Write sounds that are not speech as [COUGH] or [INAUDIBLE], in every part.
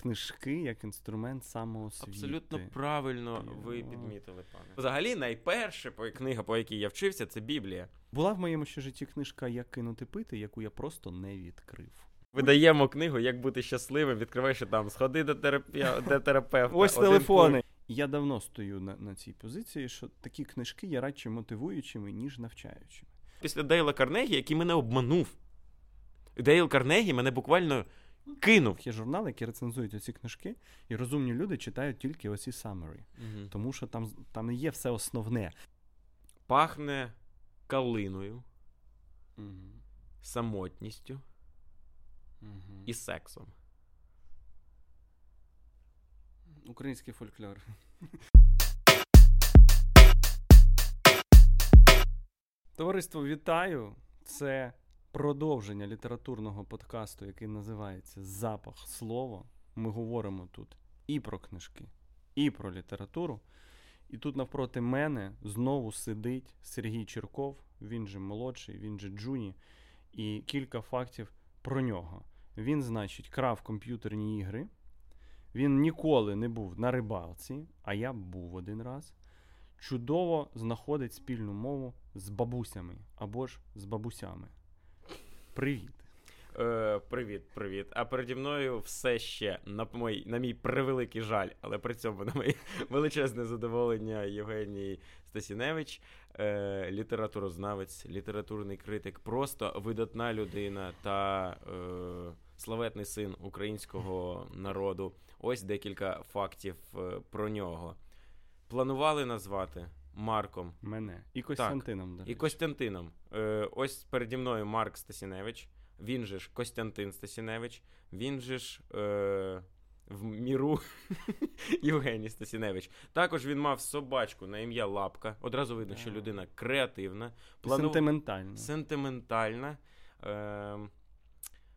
книжки як інструмент самоосвіти. Абсолютно правильно ви підмітили, пане. Взагалі, найперша книга, по якій я вчився, це Біблія. Була в моєму ще житті книжка Як кинути пити, яку я просто не відкрив. Видаємо книгу, як бути щасливим, відкриваєш там, сходи до терапія... до терапевта. Ось телефони. Я давно стою на, на цій позиції, що такі книжки є радше мотивуючими, ніж навчаючими. Після Дейла Карнегі, який мене обманув. Дейл Карнегі мене буквально кинув. Є журнали, які рецензують оці книжки, і розумні люди читають тільки оці summary. Угу. Тому що там там є все основне. Пахне калиною, угу. самотністю угу. і сексом. Український фольклор. Товариство, вітаю! Це продовження літературного подкасту, який називається Запах слова. Ми говоримо тут і про книжки, і про літературу. І тут навпроти мене знову сидить Сергій Черков, він же молодший, він же Джуні, і кілька фактів про нього. Він, значить, крав комп'ютерні ігри. Він ніколи не був на рибалці, а я був один раз. Чудово знаходить спільну мову з бабусями або ж з бабусями. Привіт. Е, Привіт, привіт. А переді мною все ще на мій, на мій превеликий жаль, але при цьому на моє [LAUGHS] величезне задоволення Євгеній Стасіневич, е, літературознавець, літературний критик, просто видатна людина та е, славетний син українського народу. Ось декілька фактів е, про нього. Планували назвати Марком. Мене. І Костянтином. Так, І Костянтином. Е, Ось переді мною Марк Стасіневич. Він же ж Костянтин Стасіневич. Він же ж е, в міру [LAUGHS] Євгеній Стасіневич. Також він мав собачку на ім'я Лапка. Одразу видно, що людина креативна, планув... сентиментальна. Сентиментальна. Е,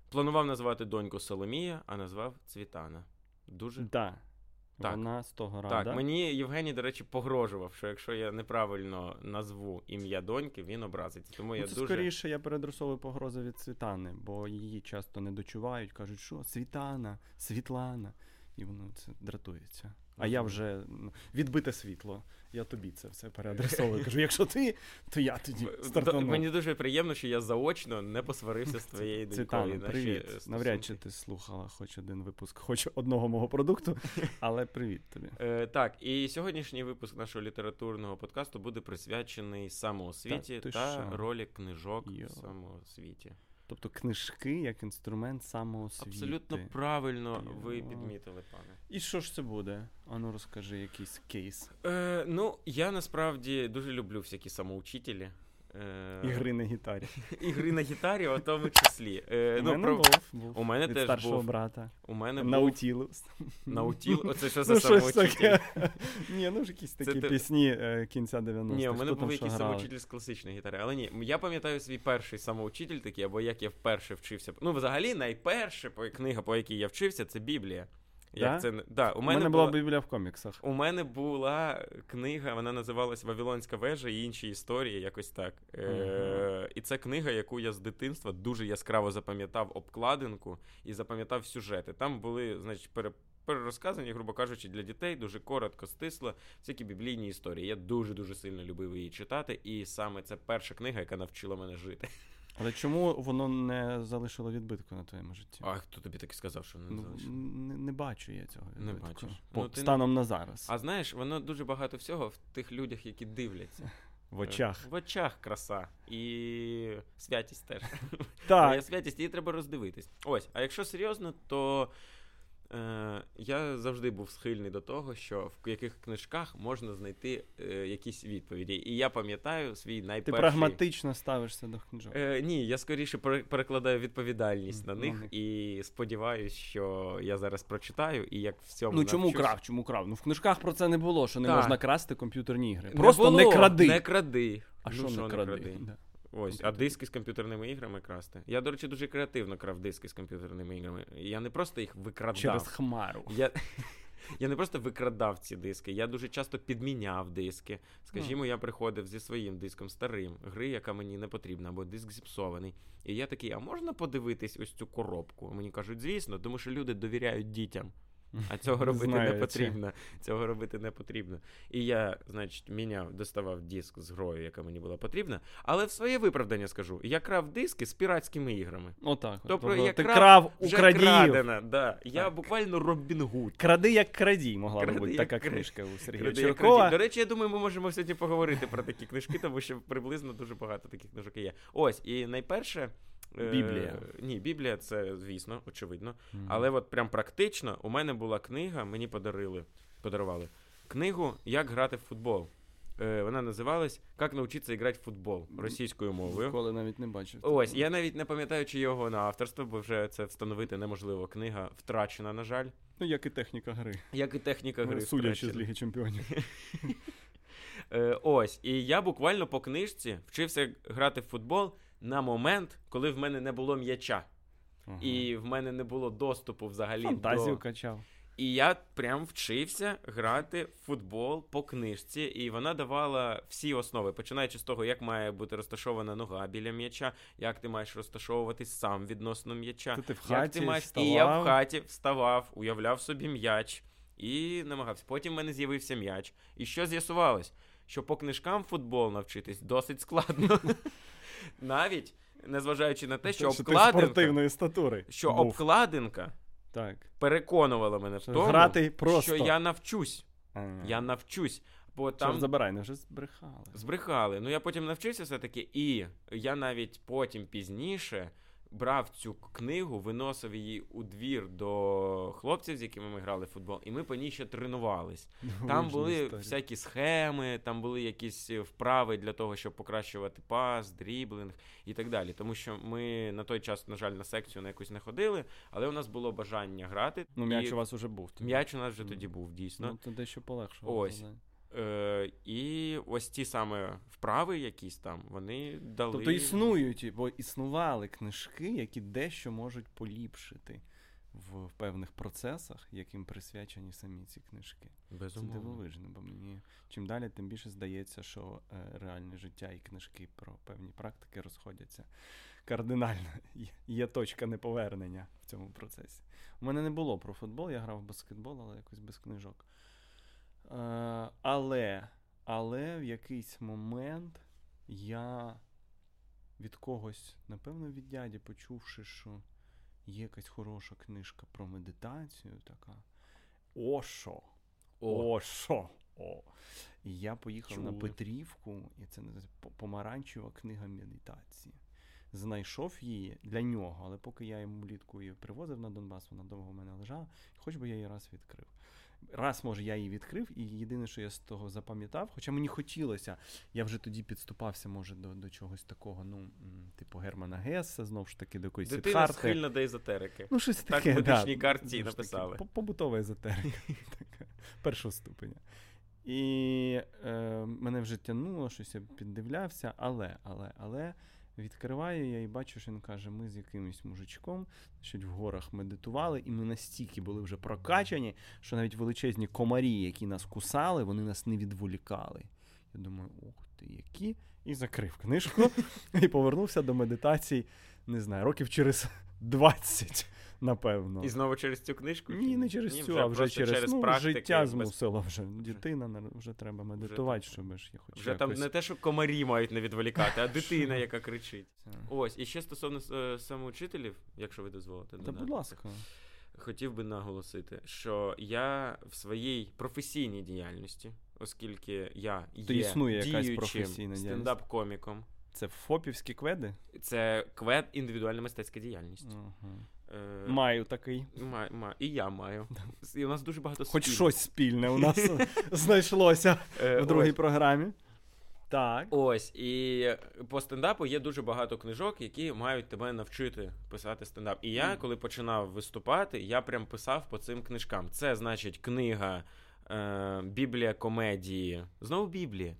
Планував назвати доньку Соломія, а назвав Цвітана. Дуже да. Так. Вона з того рада. Так, мені Євгеній, до речі, погрожував, що якщо я неправильно назву ім'я доньки, він образиться. Тому я це дуже... скоріше я передросовую погрози від Світани, бо її часто не дочувають, кажуть, що Світана, Світлана, і воно це дратується. А я вже відбите світло. Я тобі це все переадресовую. Кажу, якщо ти, то я тоді стартану. Мені дуже приємно, що я заочно не посварився з твоєю донькою. привіт. Навряд чи ти слухала хоч один випуск, хоч одного мого продукту, але привіт тобі. Е, Так, і сьогоднішній випуск нашого літературного подкасту буде присвячений самоосвіті та, та ролі книжок Йо. в самоосвіті. Тобто книжки як інструмент самоосвіти. Абсолютно правильно ви підмітили, пане. І що ж це буде? Ану, розкажи якийсь кейс. Е, Ну, я насправді дуже люблю всякі самоучителі. Е... Ігри на гітарі. Ігри на гітарі, у тому [LAUGHS] числі. Е, У ну, мене про... був, був. У мене Від теж старшого був. брата. У мене Наутілус. Наутіл? Оце що [LAUGHS] за ну, самоучитель? [LAUGHS] Ні, ну ж якісь такі пісні е, кінця 90-х. Ні, у мене був якийсь самоучитель з класичної гітари. Але ні, я пам'ятаю свій перший самоучитель такий, або як я вперше вчився. Ну, взагалі, найперша книга, по якій я вчився, це Біблія. Як да? це да, У мене, мене була Біблія в коміксах. У мене була книга, вона називалась Вавилонська вежа і інші історії, якось так. Uh-huh. Е- І це книга, яку я з дитинства дуже яскраво запам'ятав обкладинку і запам'ятав сюжети. Там були, значить, пере. Перерозказані, грубо кажучи, для дітей дуже коротко, стисло, всякі біблійні історії. Я дуже-дуже сильно любив її читати, і саме це перша книга, яка навчила мене жити. Але чому воно не залишило відбитку на твоєму житті? А хто тобі таки сказав, що не ну, залишило? Не, не бачу я цього. відбитку. Не бачиш. По, ну, станом не... на зараз. А знаєш, воно дуже багато всього в тих людях, які дивляться. [LAUGHS] В очах. В очах краса. І святість теж. Так. [LAUGHS] Святість, її треба роздивитись. Ось, а якщо серйозно, то Я завжди був схильний до того, що в яких книжках можна знайти е, якісь відповіді. І я пам'ятаю свій найперший... Ти прагматично ставишся до книжок? Е, Ні, я скоріше перекладаю відповідальність mm, на них mm. і сподіваюся, що я зараз прочитаю і як в цьому Ну чому навчусь... крав? Чому крав? Ну в книжках про це не було, що не так. можна красти комп'ютерні ігри. Просто не, було, не кради. Не кради. А ну, що, що не кради? кради? Да. Ось, а диски з комп'ютерними іграми красти. Я, до речі, дуже креативно крав диски з комп'ютерними іграми. Я не просто їх викрадав. Через хмару. Я [LAUGHS] я не просто викрадав ці диски, я дуже часто підміняв диски. Скажімо, я приходив зі своїм диском старим, гри, яка мені не потрібна, або диск зіпсований. І я такий, а можна подивитись ось цю коробку? Мені кажуть, звісно, тому що люди довіряють дітям. А цього робити знаю не потрібно. Цього робити не потрібно. І я, значить, міняв, доставав диск з грою, яка мені була потрібна. Але в своє виправдання скажу: я крав диски з піратськими іграми. Отак. от. Тобто Тобто я ти крав у крадена, да. Я Так. буквально Робін Гуд. Кради як крадій, могла б Кради бути така кра- книжка у Сергія Кради, Чуркова. До речі, я думаю, ми можемо сьогодні поговорити про такі книжки, тому що приблизно дуже багато таких книжок є. Ось, і найперше. Е, Біблія. Ні, Біблія це, звісно, очевидно. Мгм. Але от прям практично у мене була книга, мені подарили, подарували книгу Як грати в футбол. Е, вона називалась Як навчитися грати в футбол російською мовою. Ніколи навіть не бачив. Ось, я навіть не пам'ятаю, чи його на авторство, бо вже це встановити неможливо. Книга втрачена, на жаль. Ну, як і техніка гри. Як і техніка гри. Судячи з. Ліги Чемпіонів. [LAUGHS] Е, ось, і я буквально по книжці вчився грати в футбол на момент, коли в мене не було м'яча. Ага. І в мене не було доступу взагалі Фантазію до. качав. І я прям вчився грати в футбол по книжці, і вона давала всі основи, починаючи з того, як має бути розташована нога біля м'яча, як ти маєш розташовуватись сам відносно м'яча. Ти, в Як ти маєш... вставав. І я в хаті вставав, уявляв собі м'яч і намагався. Потім в мене з'явився м'яч. І що з'ясувалось? Що по книжкам футбол навчитись досить складно. [LAUGHS] Навіть незважаючи на те, що обкладинка, спортивної статури. що обкладинка Так. переконувала мене в Що тому, грати просто. що я навчусь. Я навчусь. Бо Там там забирай, не вже збрехали. збрехали. Ну я потім навчився все-таки, і я навіть потім пізніше брав цю книгу, виносив її у двір до хлопців, з якими ми грали в футбол, і ми по ній ще тренувались. Там були всякі схеми, там були якісь е, вправи для того, щоб покращувати пас, дріблинг і так далі. Тому що ми на той час, на жаль, на секцію на якусь не ходили, але у нас було бажання грати. Ну, і м'яч у вас уже був. тоді. м'яч у нас вже Мгм. тоді був, дійсно. Ну, то дещо полегшило. Ось. Е, і ось ті саме вправи, якісь там, вони дали. Тобто існують, бо існували книжки, які дещо можуть поліпшити в певних процесах, яким присвячені самі ці книжки. Це дивовижно, бо мені чим далі, тим більше здається, що е, реальне життя і книжки про певні практики розходяться кардинально. Є- Є точка неповернення в цьому процесі. У мене не було про футбол, я грав в баскетбол, але якось без книжок. Е, але, але в якийсь момент я від когось, напевно, від дяді, почувши, що є якась хороша книжка про медитацію, така. Ошо. Ошо. О. І я поїхав на Петрівку, і це помаранчева книга медитації. Знайшов її для нього, але поки я йому влітку її привозив на Донбас, вона довго в мене лежала, хоч би я її раз відкрив. Раз, може, я її відкрив, і єдине, що я з того запам'ятав, хоча мені хотілося, я вже тоді підступався, може, до, до чогось такого, ну, типу Германа Гесса, знову ж таки, до якоїсь дитина схильна до езотерики. Ну, щось Так таке, в да. медичній ж таки, написали. Побутова езотерика [LAUGHS] першого ступеня. І е, мене вже тянуло, щось я піддивлявся, але, але, але відкриваю я і бачу, що він каже: ми з якимось мужичком значить, в горах медитували, і ми настільки були вже прокачані, що навіть величезні комарі, які нас кусали, вони нас не відволікали. Я думаю, ух ти, які. І закрив книжку [LAUGHS] і повернувся до медитацій, не знаю, років через [LAUGHS] 20, напевно. І знову через цю книжку? Ні, не через Ні, цю, а вже просто через, ну, практики, життя змусило вже. Дитина вже треба медитувати, щоб ж я хоч Вже там не те, що комарі мають не відволікати, а дитина, яка кричить. Ось, і ще стосовно е, самоучителів, якщо ви дозволите. Та, будь ласка. хотів би наголосити, що я в своїй професійній діяльності, оскільки я є існує діючим стендап-коміком, Це фопівські кведи? це квед індивідуальна мистецька діяльність. Ага. Е, Маю такий. ма- ма- і я маю. І у нас дуже багато Хоч щось спільне у нас [LAUGHS] [LAUGHS] знайшлося Е, в другій програмі. Так. Ось, і по стендапу є дуже багато книжок, які мають тебе навчити писати стендап. І я, коли починав виступати, я прям писав по цим книжкам. Це значить книга е, Біблія комедії. Знову Біблія.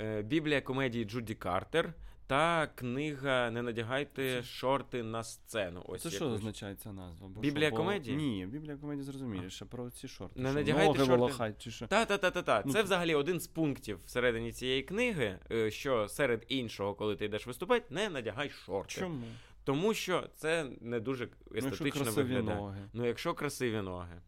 Е, Біблія комедії Джуді Картер та книга Не надягайте шорти на сцену. Ось Це що якусь. означає ця назва? Бо Біблія що, бо- комедії? Ні, Біблія комедії зрозуміліше. Про ці шорти. Не що, надягайте ноги шорти. чи що? Та, та, та, та, та. Ну, Це взагалі один з пунктів всередині цієї книги, е, що серед іншого, коли ти йдеш виступати, не надягай шорти. Чому? Тому що це не дуже Ну, якщо естетично красиві виглядає. ноги. Ну, якщо красиві ноги.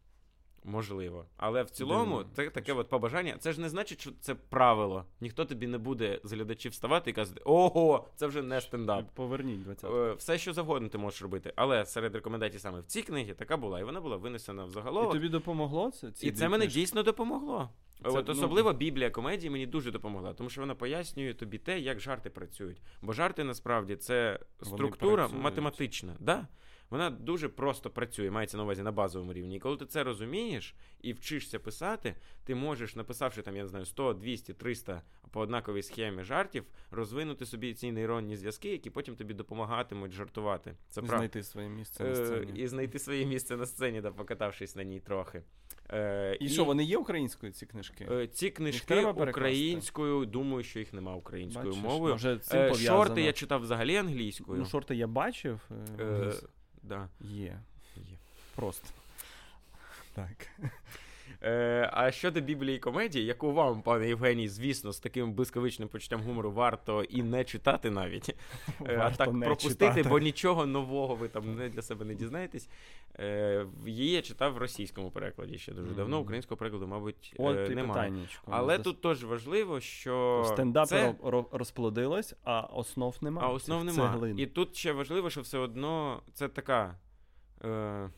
Можливо. Але в цілому, Думаю. це таке от побажання. Це ж не значить, що це правило. Ніхто тобі не буде з глядачів вставати і казати: ого, це вже не стендап. Поверніть 20 Е, Все, що завгодно ти можеш робити. Але серед рекомендацій саме в цій книгі така була, і вона була винесена в І тобі допомогло це? Ці І це мене книжки? дійсно допомогло. Це, От ну- Біблія комедії мені дуже допомогла, тому що вона пояснює тобі те, як жарти працюють. Бо жарти насправді це структура математична. Да? Вона дуже просто працює, мається на увазі на базовому рівні. І коли ти це розумієш і вчишся писати, ти можеш, написавши там, я не знаю, 100, 200, 300 по однаковій схемі жартів, розвинути собі ці нейронні зв'язки, які потім тобі допомагатимуть жартувати. Це правда. знайти своє місце на Е, сцені. І знайти своє місце на сцені, да, покатавшись на ній трохи. Е, І що, вони є українською, ці книжки? Е, Ці книжки українською, думаю, що їх нема українською Бачиш, мовою. Може, цим Е. Шорти я читав взагалі англійською. Ну, шорти я бачив. е, Е, да, Є. є. Просто. [LAUGHS] Так. Е, а щодо Біблії і комедії, яку вам, пане Євгеній, звісно, з таким блискавичним почуттям гумору варто і не читати навіть, е, а так не пропустити, читати. бо нічого нового ви там не для себе не дізнаєтесь. Е, її я читав в російському перекладі ще дуже давно, українського перекладу, мабуть, От е, немає. Але тут теж важливо, що в стендапі це... ро- ро- розплодилось, а основ нема. А основ Цих нема. цеглин. І тут ще важливо, що все одно це така. Е,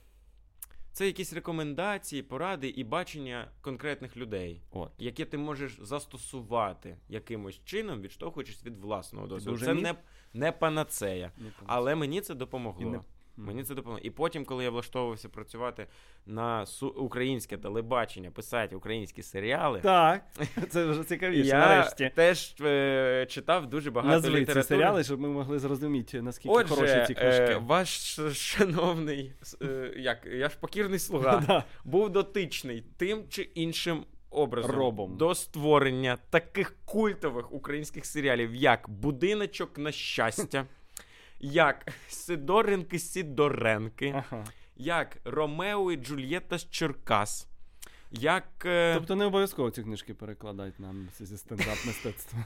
це якісь рекомендації, поради і бачення конкретних людей, От. які ти можеш застосувати якимось чином, відштовхуючись від власного досвіду. Це не, не панацея. Не панацея. Але мені це допомогло. І не- Мені це допомогло. І потім, коли я влаштовувався працювати на су- українське телебачення, писати українські серіали, Так, [LAUGHS] це вже цікавіше, я нарешті. теж е, читав дуже багато Назви ці серіали, щоб ми могли зрозуміти, наскільки Отже, хороші ці книжки. е, ваш шановний, е, як я ж покірний слуга, [LAUGHS] був дотичний тим чи іншим образом Робом. до створення таких культових українських серіалів, як Будиночок на щастя, як Сидоренки Сідоренки, Ага. як Ромео і Джульєта з Черкас, як. е, Тобто не обов'язково ці книжки перекладають нам зі стендап [LAUGHS] мистецтва.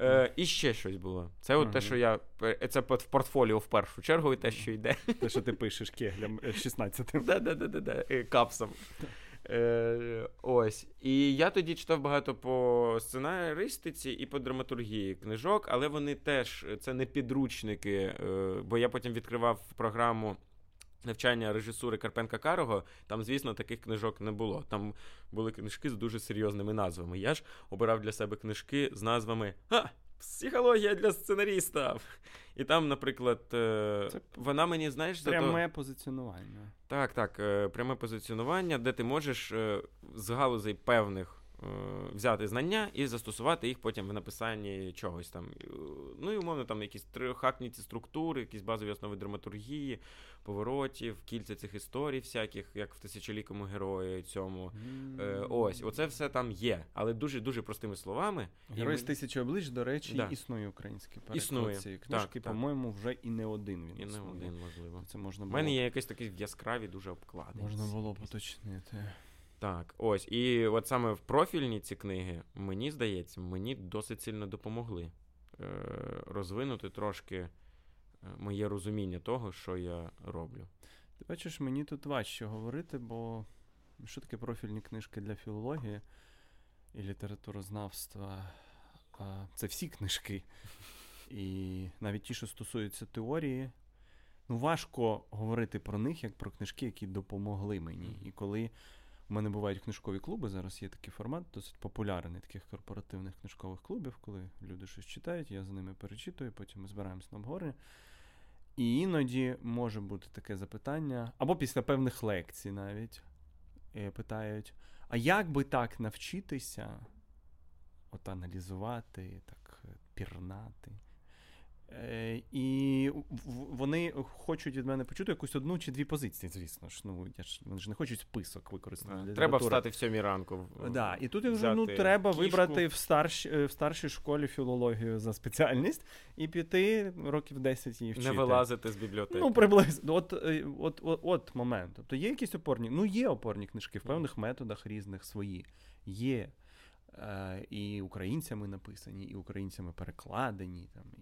Е, і ще щось було. Це от те, що я. е, Це в портфоліо в першу чергу, і те, що йде. Те, що ти пишеш кеглям е, 16-м. Да-да-да-да, е, капсом. Е, ось. І я тоді читав багато по сценаристиці і по драматургії книжок, але вони теж це не підручники, е, бо я потім відкривав програму. Навчання режисури Карпенка Карого, там, звісно, таких книжок не було. Там були книжки з дуже серйозними назвами. Я ж обирав для себе книжки з назвами Ха! Психологія для сценаріста. І там, наприклад, е, Це вона мені, знаєш. Пряме позиціонування. Так, так, е, пряме позиціонування, де ти можеш е, з галузей певних взяти знання і застосувати їх потім в написанні чогось там. Е, Ну і умовно там якісь трьохактні ці структури, якісь базові основи драматургії, поворотів, кільця цих історій, всяких, як в тисячолікому герої цьому. Е, ось, оце все там є, але дуже дуже простими словами. Герой з тисячі облич, до речі, Да. існує український переклад Існує. цієї книжки. так. По-моєму, вже і не один він І не один, можливо. Це можна У мене є якісь такі яскраві дуже обклади. можна було поточнити. Так, ось. І от саме в профільні ці книги, мені здається, мені досить сильно допомогли е, розвинути трошки е, моє розуміння того, що я роблю. Ти бачиш, мені тут важче говорити, бо що таке профільні книжки для філології і літературознавства? Це всі книжки. І навіть ті, що стосуються теорії, ну важко говорити про них як про книжки, які допомогли мені. І коли у мене бувають книжкові клуби, зараз є такий формат, досить популярний таких корпоративних книжкових клубів, коли люди щось читають, я за ними перечитую, потім ми збираємося на обговорення. І іноді може бути таке запитання, або після певних лекцій навіть е, питають: а як би так навчитися от аналізувати, так е, пірнати? Е, і вони хочуть від мене почути якусь одну чи дві позиції, звісно ж. Ну, я ж, вони ж не хочуть список використати. Треба літератури. встати в сьомій ранку. в- Да, і тут я вже ну, треба кішку. вибрати в, старш, е, в старшій школі філологію за спеціальність і піти років 10 її вчити. Не вилазити з бібліотеки. Ну, приблизно. От, е, от, от, от момент. Тобто є якісь опорні. Ну, є опорні книжки в певних методах різних свої. Є. Е, і українцями написані, і українцями перекладені. Там, і...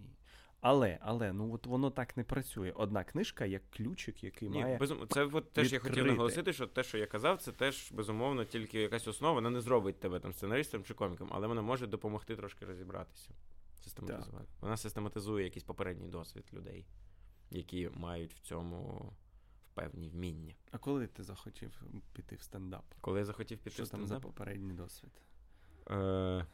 Але, але, ну от воно так не працює. Одна книжка як ключик, який Ні, має. безум... Це от теж я хотів наголосити, що те, що я казав, це теж безумовно тільки якась основа, вона не зробить тебе там сценаристом чи коміком, але вона може допомогти трошки розібратися. Систематизувати. Вона систематизує якийсь попередній досвід людей, які мають в цьому певні вміння. А коли ти захотів піти в стендап? Коли я захотів піти Що в там за стендап, попередній досвід? е...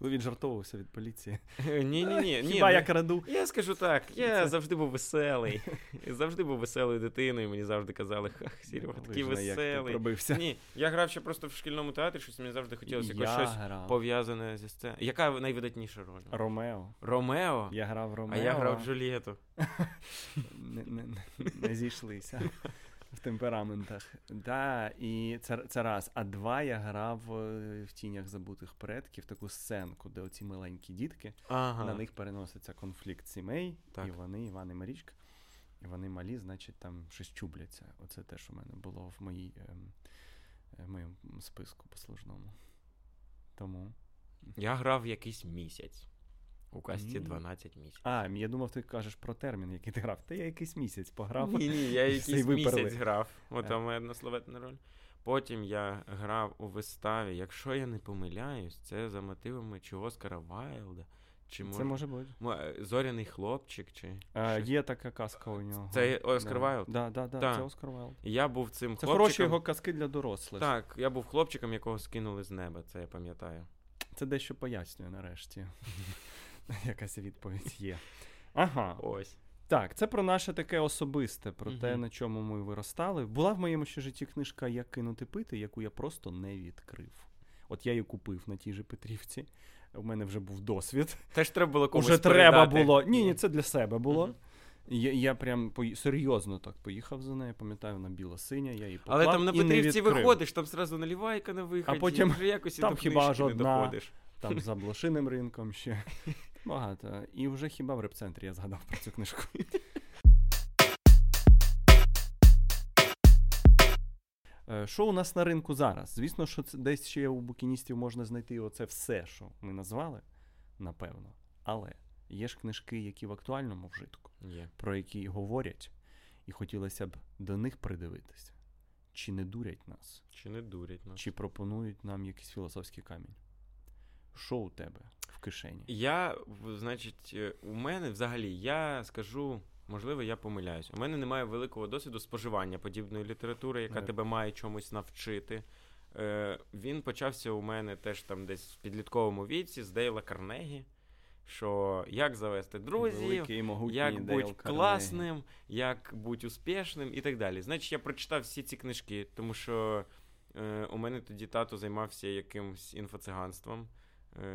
Коли він жартовувався від поліції. ні, ні, ні, [LAUGHS] ні. Хіба ну, я краду? Я скажу так, я Це- завжди був веселий. [LAUGHS] Завжди був веселою дитиною. Мені завжди казали, ах, Серега, такий Видно, як ти веселий. пробився. Ні, я грав ще просто в шкільному театрі, щось мені завжди хотілося якось щось грав. пов'язане зі сценою. Яка найвидатніша роль? Ромео. Ромео? Я грав Ромео. А я грав Джульєту. [LAUGHS] не, не, не- не зійшлися в темпераментах. Да, і це, це раз. А два я грав е, в тінях забутих предків таку сценку, де оці маленькі дітки, Ага. на них переноситься конфлікт сімей, Так. і вони, Іван і Марічка, і вони малі, значить, там щось чубляться. Оце те, що в мене було в моїй, ем, е, в моєму списку послужному. Тому. Я грав якийсь місяць. У касті Ні. 12 місяців. А, я думав, ти кажеш про термін, який ти грав. Та я якийсь місяць пограв. Ні, ні, я [LAUGHS] якийсь місяць грав. От Е. там моя однословетна роль. Потім я грав у виставі, якщо я не помиляюсь, це за мотивами чи Оскара Вайлда, чи Це може бути. Е, Зоряний хлопчик, чи. А, щось. є така казка у нього. Це Оскар да. Вайлд? Да, да, да, Так. це Оскар Вайлд. Я був цим Це хлопчиком. хороші його казки для дорослих. Так, я був хлопчиком, якого скинули з неба, це я пам'ятаю. Це дещо пояснює нарешті. [LAUGHS] [LAUGHS] Якась відповідь є. Ага. Ось. Так, це про наше таке особисте, про те, на чому ми виростали. Була в моєму ще житті книжка Як кинути пити, яку я просто не відкрив. От я її купив на тій же Петрівці. У мене вже був досвід. Теж треба було комусь Уже треба передати. було. Ні, ні, це для себе було. Мгм. Я, я прям серйозно так поїхав за нею, пам'ятаю, вона біла-синя, я її поклав Але там на Петрівці виходиш, там зразу наливайка на виході, А потім вже якось і там до хіба не доходиш. Там за блошиним ринком ще [LAUGHS] багато. І вже хіба в репцентрі я згадав про цю книжку. Е, Що у нас на ринку зараз? Звісно, що це десь ще у букіністів можна знайти оце все, що ми назвали, напевно. Але є ж книжки, які в актуальному вжитку, Є. про які говорять, і хотілося б до них придивитися. Чи не дурять нас, Чи не дурять нас? чи пропонують нам якийсь філософський камінь? Що у тебе в кишені? Я, значить, е, у мене взагалі, я скажу, можливо, я помиляюсь. У мене немає великого досвіду споживання подібної літератури, яка Е. тебе має чомусь навчити. Е, він почався у мене теж там десь в підлітковому віці з Дейла Карнегі. Що як завести друзів, як бути класним, як бути успішним і так далі. Значить, я прочитав всі ці книжки, тому що е, у мене тоді тато займався якимось інфоциганством,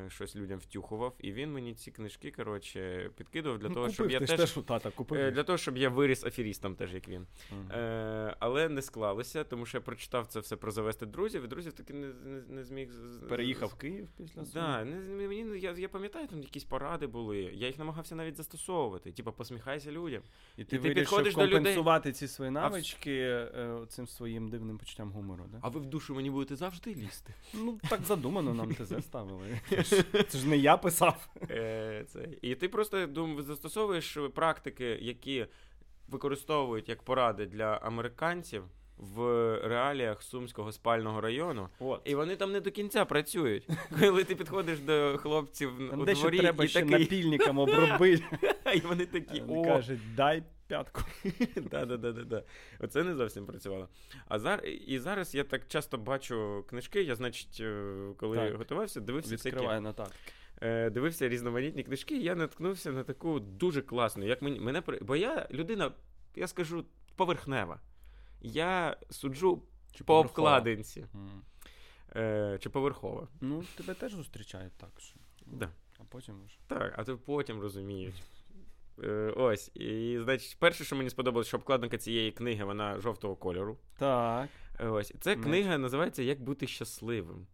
щось людям втюхував, і він мені ці книжки, коротше, підкидував для Ну, того, купив, щоб я теж. теж тата купив. е, Для того, щоб я виріс аферістом, теж як він. Е, але не склалося, тому що я прочитав це все про завести друзів, і друзів таки не, не, не зміг. Переїхав в Київ після Да, не, мені, я, я пам'ятаю, там якісь поради були. Я їх намагався навіть застосовувати. Типа, посміхайся людям. І ти, і ти підходиш до людей- компенсувати ці свої навички е, цим своїм дивним почуттям гумору, да? А ви в душу мені будете завжди лізти. Ну, так задумано, нам ТЗ ставили. [LAUGHS] Це ж не я писав. Е, це. І ти просто застосовуєш практики, які використовують як поради для американців в реаліях Сумського спального району. От. І вони там не до кінця працюють. [LAUGHS] Коли ти підходиш до хлопців Там у дворі треба і ще такий, напільником обробити. [LAUGHS] і вони такі, о, кажуть, дай п'ятку. да, да, да, да, да. Оце не зовсім працювало. А зар... І зараз я так часто бачу книжки. Я, значить, е, коли Так. готувався, дивився всякі, Відкриває нотатки. е, дивився різноманітні книжки, і я наткнувся на таку дуже класну. Як мені мене бо я людина, я скажу, поверхнева. Я суджу Чи по поверхова? обкладинці М. е, чи поверхова. Ну, тебе теж зустрічають так. Що. Да. А потім вже. Так, а то потім розуміють. Е, ось. І, значить, перше, що мені сподобалось, що обкладинка цієї книги, вона жовтого кольору. Так. Е, Ось. Це книга називається Як бути щасливим.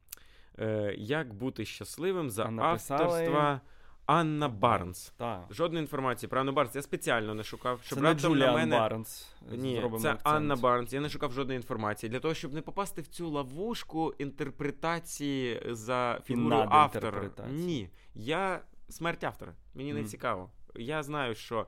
Е, Як бути щасливим за А авторства Анна Барнс. Так. Жодної інформації про Анну Барнс я спеціально не шукав, щоб Це не раптом на мене. Барнс. Ні, Зробимо це акцент. Анна Барнс. Я не шукав жодної інформації для того, щоб не попасти в цю ловушку інтерпретації за фігурою автора. Ні. Я смерть автора. Мені не цікаво. Я знаю, що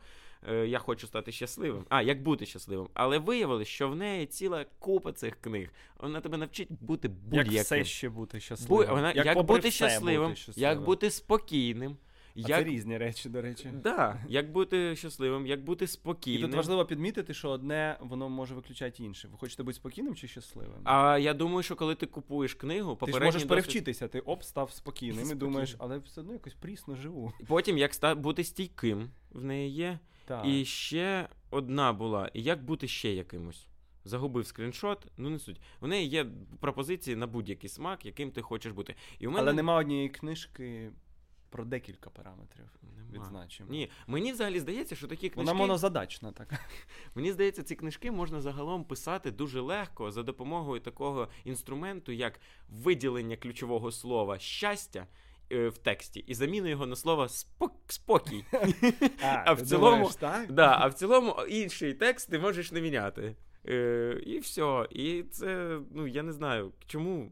е, я хочу стати щасливим. А, як бути щасливим. Але виявилось, що в неї ціла купа цих книг. Вона тебе навчить бути будь-яким. все ще бути Бу- щасливим. вона, як, як бути щасливим, бути щасливим. як бути спокійним. Як... це різні речі, до речі. Да, як бути щасливим, як бути І спокійним. тут важливо підмітити, що одне воно може виключати інше. Ви хочете бути спокійним чи щасливим? А я думаю, що коли ти купуєш книгу, ти ж можеш досвід- перевчитися, ти оп, став спокійним і думаєш, але все одно якось прісно живу. Потім як ста... бути стійким в неї є. Так. І ще одна була. І як бути ще якимось? Загубив скріншот, ну не суть. У неї є пропозиції на будь-який смак, яким ти хочеш бути. І у мене Але нема однієї книжки про декілька параметрів. Нема. Відзначимо. Ні, мені взагалі здається, що такі книжки. Вона монозадачна така. [LAUGHS] Мені здається, ці книжки можна загалом писати дуже легко за допомогою такого інструменту, як виділення ключового слова щастя е, в тексті і заміну його на слово спок- спокій. [LAUGHS] А [LAUGHS] в цілому- думаєш, так? Да, а в цілому інший текст ти можеш не міняти. Е, і все. І це, ну я не знаю, чому.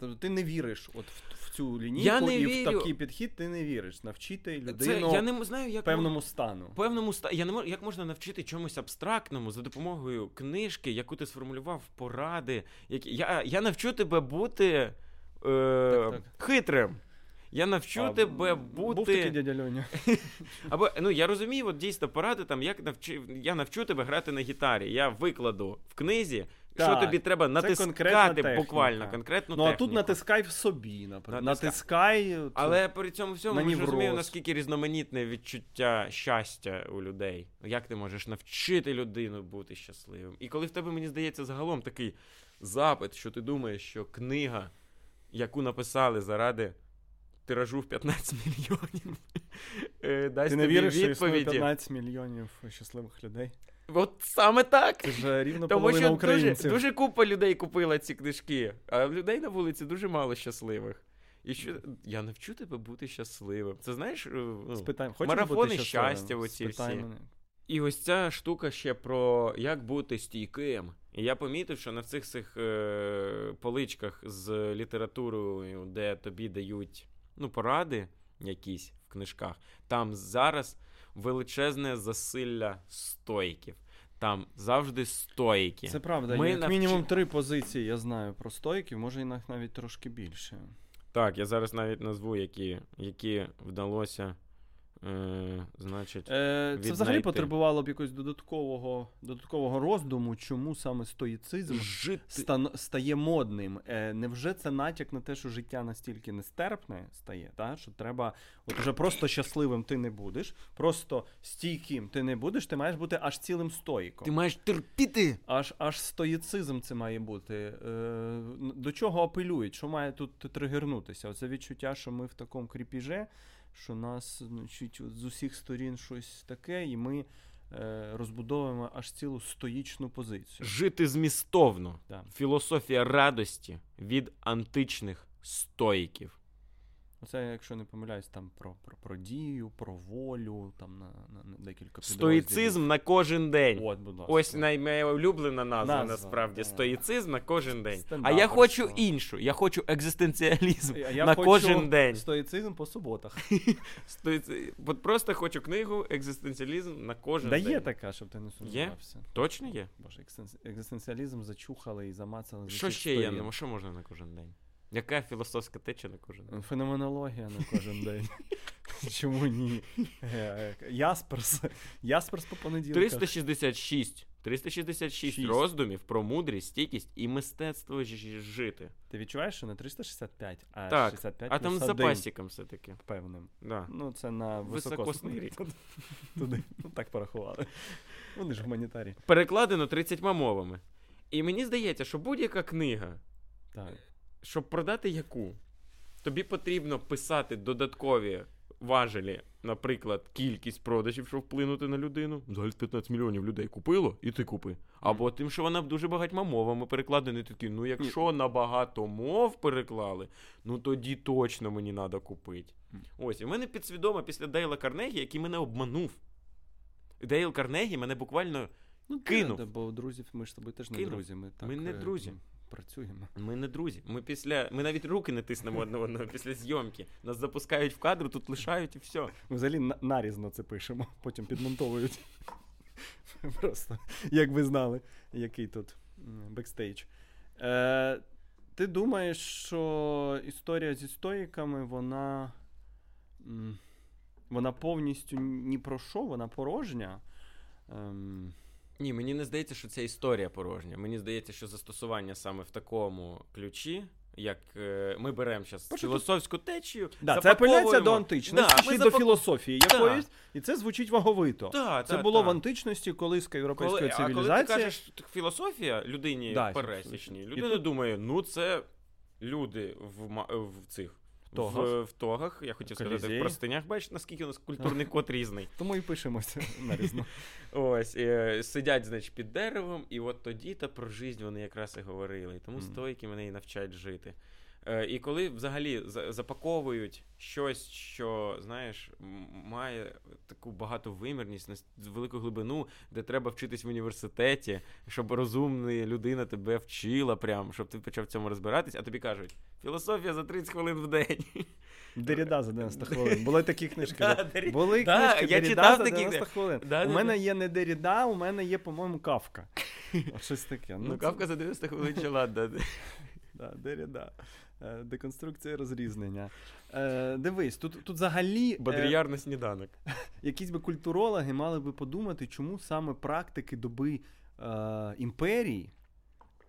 Тобто ти не віриш от в, в цю лінійку Я не і вірю. в такий підхід ти не віриш. Навчити Це, я не знаю, як певному стану. певному ста... я не можу, як можна навчити чомусь абстрактному за допомогою книжки, яку ти сформулював, поради. Які... Я, я навчу тебе бути е... Так, хитрим. Я навчу А, тебе Був бути. такий дядя Льоня. [LAUGHS] Або ну я розумію, от дійсно поради там, як навчи... я навчу тебе грати на гітарі. Я викладу в книзі, що тобі треба натискати буквально, конкретну Ну а техніку. тут натискай в собі, наприклад. Натискай. Натискай. Але при цьому всьому на ми ж розуміємо, наскільки різноманітне відчуття щастя у людей. Як ти можеш навчити людину бути щасливим? І коли в тебе, мені здається, загалом такий запит, що ти думаєш, що книга, яку написали заради тиражу в 15 мільйонів, [LAUGHS] е, дасть Ти не тобі віриш, що існує 15 мільйонів щасливих людей. От саме так. Це ж рівно Тому що дуже, українців. дуже купа людей купила ці книжки, а людей на вулиці дуже мало щасливих. І що я навчу тебе бути щасливим. Це знаєш, е, ну, марафони бути щастя оці всі. І ось ця штука ще про як бути стійким. І я помітив, що на цих цих е, поличках з літературою, де тобі дають ну, поради якісь в книжках, там зараз величезне засилля стойків. Там завжди стойки. Це правда. Ми Як навч... мінімум три позиції я знаю про стойків, може на- навіть трошки більше. Так, я зараз навіть назву, які, які вдалося. Е, значить, Е, це Віднайти. взагалі потребувало б якогось додаткового, додаткового роздуму, чому саме стоїцизм жити. стан- стає модним. Е, невже це натяк на те, що життя настільки нестерпне стає, та? що треба, от уже просто щасливим ти не будеш, просто стійким ти не будеш, ти маєш бути аж цілим стоїком. Ти маєш терпіти. Аж аж стоїцизм це має бути. Е, до чого апелюють? Що має тут тригернутися? Оце відчуття, що ми в такому кріпіже, що нас значить, от з усіх сторін щось таке, і ми е, розбудовуємо аж цілу стоїчну позицію. Жити змістовно. Да. Філософія радості від античних стоїків. Оце, якщо не помиляюсь, там про, про, про дію, про волю, там на, на, на декілька Стоїцизм на кожен день. От, будь ласка. Ось най- моя улюблена назва, Назва, насправді. да. Стоїцизм на кожен день. А я хочу іншу. Я хочу екзистенціалізм Я- я на хочу кожен день. Стоїцизм по суботах. [LAUGHS] Стоїци... От просто хочу книгу екзистенціалізм на кожен Да день. є така, щоб ти не сумнівався. Точно є? Боже, екзистен- екзистенціалізм зачухали і замацали. Що ще є? Ну, що можна на кожен день? Яка філософська теча на кожен день? Феноменологія на кожен [LAUGHS] день. Чому ні? Ясперс. Ясперс по понеділках. 366. 366 Шість. роздумів про мудрість, стійкість і мистецтво ж- жити. Ти відчуваєш, що не 365, а Так, 65 А там з один запасиком все-таки. певним. Да. Ну, це на високосний рік. Туди. Ну, так порахували. Вони ж гуманітарі. Перекладено 30 мовами. І мені здається, що будь-яка книга, Так. Щоб продати яку, тобі потрібно писати додаткові важелі, наприклад, кількість продажів, щоб вплинути на людину. Взагалі 15 мільйонів людей купило, і ти купи. Або тим, що вона дуже багатьма мовами перекладена, і такий, ну якщо на багато мов переклали, ну тоді точно мені треба купити. Ось, і в мене підсвідомо після Дейла Карнегі, який мене обманув. Дейл Карнегі мене буквально Ну, Кинув. да, бо друзів ми ж з тобою теж не Кинув. друзі. Ми, так, Ми не е, друзі. Працюємо. Ми не друзі. Ми після. Ми навіть руки не тиснемо одне одного після зйомки. Нас запускають в кадр, тут лишають і все. Ми взагалі на- нарізно це пишемо, потім підмонтовують. [LAUGHS] Просто, як ви знали, який тут бекстейдж. Е, ти думаєш, що історія зі стоїками, вона. Вона повністю ні про що, вона порожня. Ем, Ні, мені не здається, що це історія порожня. Мені здається, що застосування саме в такому ключі, як е, ми беремо зараз філософську течію. Да, це апеляція до античності Да, чи ми до запак- філософії Да. якоїсь, і це звучить ваговито. Да, це да, було да. в античності, колиска європейської Коли, а коли ти цивілізації. кажеш філософія людині Да, пересічній, людина думає, ну це люди в, в цих. Тогах. В, в тогах, я хотів сказати, в простинях, бачиш, наскільки у нас культурний [LAUGHS] код різний. Тому і пишемося нарізно. [LAUGHS] Ось, е, сидять, значить, під деревом, і от тоді-то про жизнь вони якраз і говорили. І тому стойки мене і навчають жити. Е, і коли взагалі запаковують щось, що, знаєш, має таку багатовимірність, велику глибину, де треба вчитись в університеті, щоб розумна людина тебе вчила, прям, щоб ти почав в цьому розбиратись, а тобі кажуть, філософія за 30 хвилин в день. Деріда за 90 хвилин. Були такі книжки. Були книжки Деріда за 90 хвилин. У мене є не Деріда, у мене є, по-моєму, кавка. Щось таке. Ну, кавка за 90 хвилин чи ладно. [LAUGHS] Да, Деріда. Е, Деконструкція розрізнення. Е, дивись, тут, тут взагалі. е, Бодріяр на сніданок. [LAUGHS] якісь би культурологи мали би подумати, чому саме практики доби е, імперій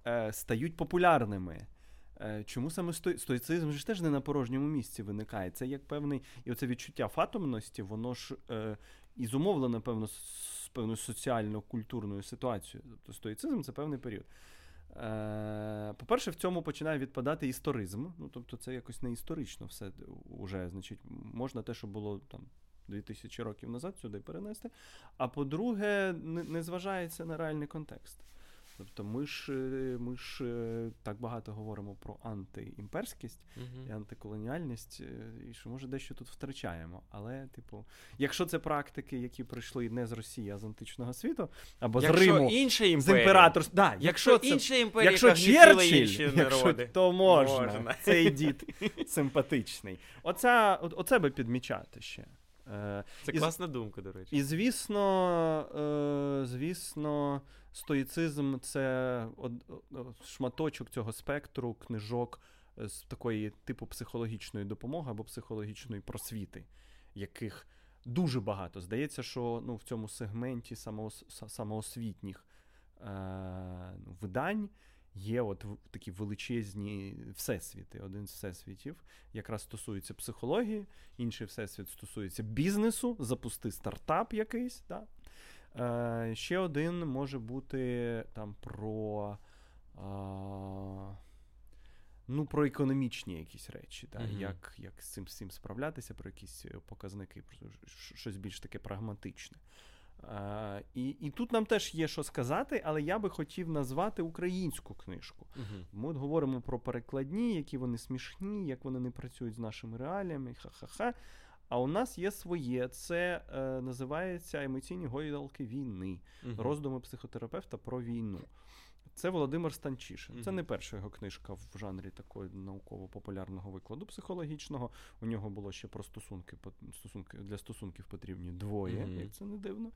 е, стають популярними. Е, чому саме сто... стоїцизм ж теж не на порожньому місці виникає? Це як певний, і оце відчуття фатомності, воно ж е, і зумовлено, певно, з певною соціально-культурною ситуацією. Тобто стоїцизм це певний період. Е, по-перше, в цьому починає відпадати історизм. Ну, тобто, це якось не історично все уже. Значить, можна те, що було там 2000 років назад, сюди перенести. А по-друге, не, не зважається на реальний контекст. Тобто, ми ж, е, ми ж е, так багато говоримо про антиімперськість і антиколоніальність, е, і що може дещо тут втрачаємо. Але, типу, якщо це практики, які прийшли не з Росії, а з античного світу, або з Якщо Риму, інша з імперія, імператорства. Да, якщо, якщо це інша імперія, Якщо Черчилль, якщо, то можна. Можна. Цей дід симпатичний. Оця, оце би підмічати ще. Е, це і класна думка, до речі. і звісно, е, звісно, стоїцизм це шматочок цього спектру книжок з такої типу психологічної допомоги або психологічної просвіти, яких дуже багато. Здається, що ну, в цьому сегменті самоос- самоосвітніх е, видань. Є от такі величезні всесвіти. Один з всесвітів якраз стосується психології, інший всесвіт стосується бізнесу, запусти стартап якийсь. Да? Е, ще один може бути там про. А, Ну, про економічні якісь речі, да? Мгм. як, як з цим всім справлятися, про якісь е, показники, про щось більш таке прагматичне. А, і, і тут нам теж є що сказати, але я би хотів назвати українську книжку. Угу. Ми от говоримо про перекладні, які вони смішні, як вони не працюють з нашими реаліями, ха-ха-ха. А у нас є своє. Це е, називається емоційні гойдалки війни, угу. роздуми психотерапевта про війну. Це Володимир Станчишин. Це не перша його книжка в жанрі такої науково-популярного викладу психологічного. У нього було ще про стосунки. стосунки для стосунків потрібні двоє, Мгм. як це не дивно.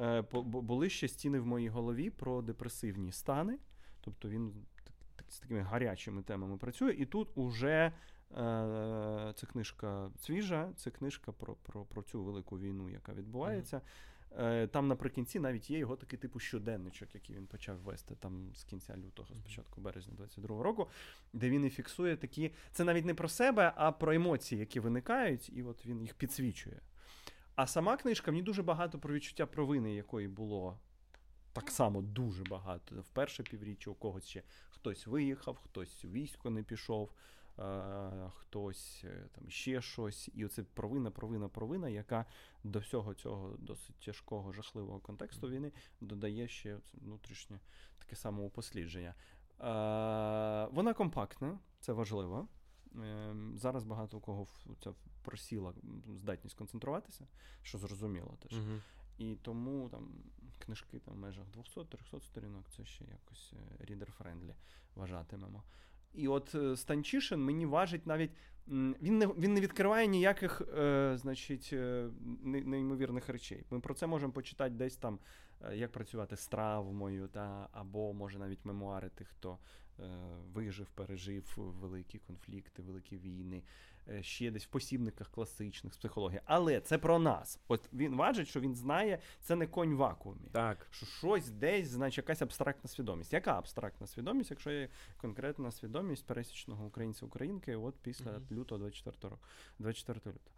Е, були ще стіни в моїй голові про депресивні стани. Тобто він так- так- з такими гарячими темами працює. І тут уже е, це книжка свіжа, це книжка про, про, про цю велику війну, яка відбувається. Е, Там наприкінці навіть є його такий типу щоденничок, який він почав вести там з кінця лютого, з початку березня 22-го року, де він і фіксує такі. Це навіть не про себе, а про емоції, які виникають, і от він їх підсвічує. А сама книжка мені дуже багато про відчуття провини, якої було так само дуже багато. В перше півріччя у когось ще хтось виїхав, хтось у військо не пішов, е, хтось е, там ще щось. І оце провина, провина, провина, яка до всього цього досить тяжкого, жахливого контексту війни додає ще внутрішнє таке самоупослідження. Е, вона компактна, це важливо. Е, Зараз багато у кого ця просіла здатність концентруватися, що зрозуміло теж. Мгм. І тому там книжки там в межах 200-300 сторінок це ще якось reader-friendly вважатимемо. І от е, Станчишин мені важить навіть. Він не він не відкриває ніяких е, значить, е, неймовірних речей. Ми про це можемо почитати десь там, е, як працювати з травмою, та, або може навіть мемуари тих, хто е, вижив, пережив великі конфлікти, великі війни. Е, ще десь в посібниках класичних з психології. Але це про нас. От він важить, що він знає, це не конь в вакууме. Так. Що щось десь, значить, якась абстрактна свідомість. Яка абстрактна свідомість, якщо є конкретна свідомість пересічного українця-українки, от після mm-hmm. лютого 24 року, 24 лютого.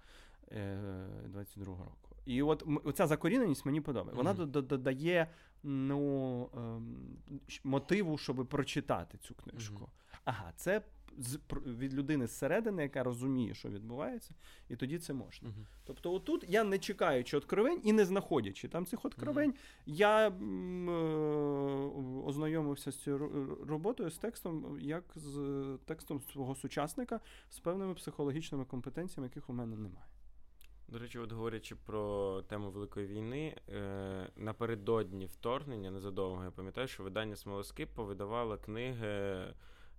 22 е, року. І от оця закоріненість мені подобається. Вона mm-hmm. додає ну, ем, мотиву, щоб прочитати цю книжку. Mm-hmm. Ага, це з від людини зсередини, яка розуміє, що відбувається, і тоді це можна. Uh-huh. Тобто, отут я не чекаючи откровень і не знаходячи там цих откровень, uh-huh. я м, е, ознайомився з цією роботою з текстом, як з текстом свого сучасника з певними психологічними компетенціями, яких у мене немає. До речі, от говорячи про тему Великої війни, е, напередодні вторгнення незадовго я пам'ятаю, що видання Смолоскип повидавало книги.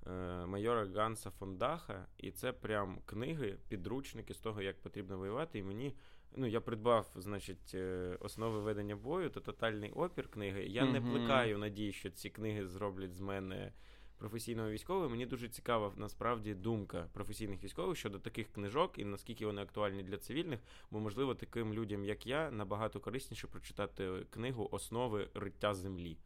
Е, майора Ганса Фондаха, і це прям книги, підручники з того, як потрібно воювати. І мені ну я придбав, значить, е, основи ведення бою та тотальний опір книги. Я mm-hmm. не плекаю надії, що ці книги зроблять з мене. Професійного військового, мені дуже цікава насправді думка професійних військових щодо таких книжок і наскільки вони актуальні для цивільних, бо можливо таким людям, як я, набагато корисніше прочитати книгу Основи риття землі.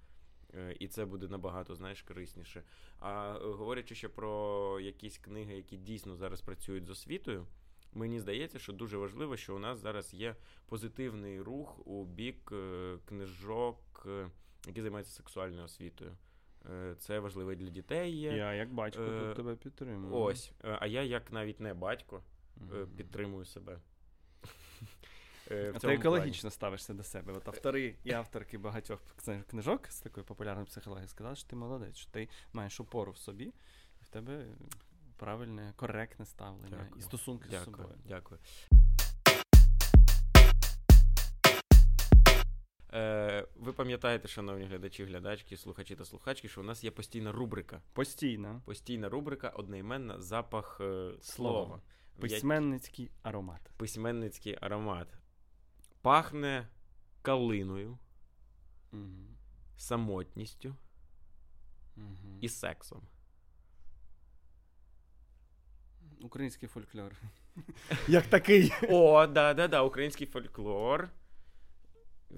Е, і це буде набагато знаєш, корисніше. А е, говорячи ще про якісь книги, які дійсно зараз працюють з освітою, мені здається, що дуже важливо, що у нас зараз є позитивний рух у бік е, книжок, які займаються сексуальною освітою. Це важливо для дітей. є. Я як батько тут тебе підтримую. Ось. А я, як навіть не батько, підтримую себе. Е, в Ти екологічно плані. ставишся до себе. От автори і авторки багатьох книжок з такої популярної психології сказали, що ти молодець, що ти маєш опору в собі, і в тебе правильне, коректне ставлення Дякую. і стосунки Дякую. з собою. Дякую. Е, Ви пам'ятаєте, шановні глядачі, глядачки, слухачі та слухачки, що у нас є постійна рубрика. Постійна. Постійна рубрика, одноіменна запах е, слова. Письменницький аромат. Письменницький аромат пахне калиною, угу. самотністю угу. і сексом. Український фольклор. [LAUGHS] Як такий. О, да, да, да, український фольклор.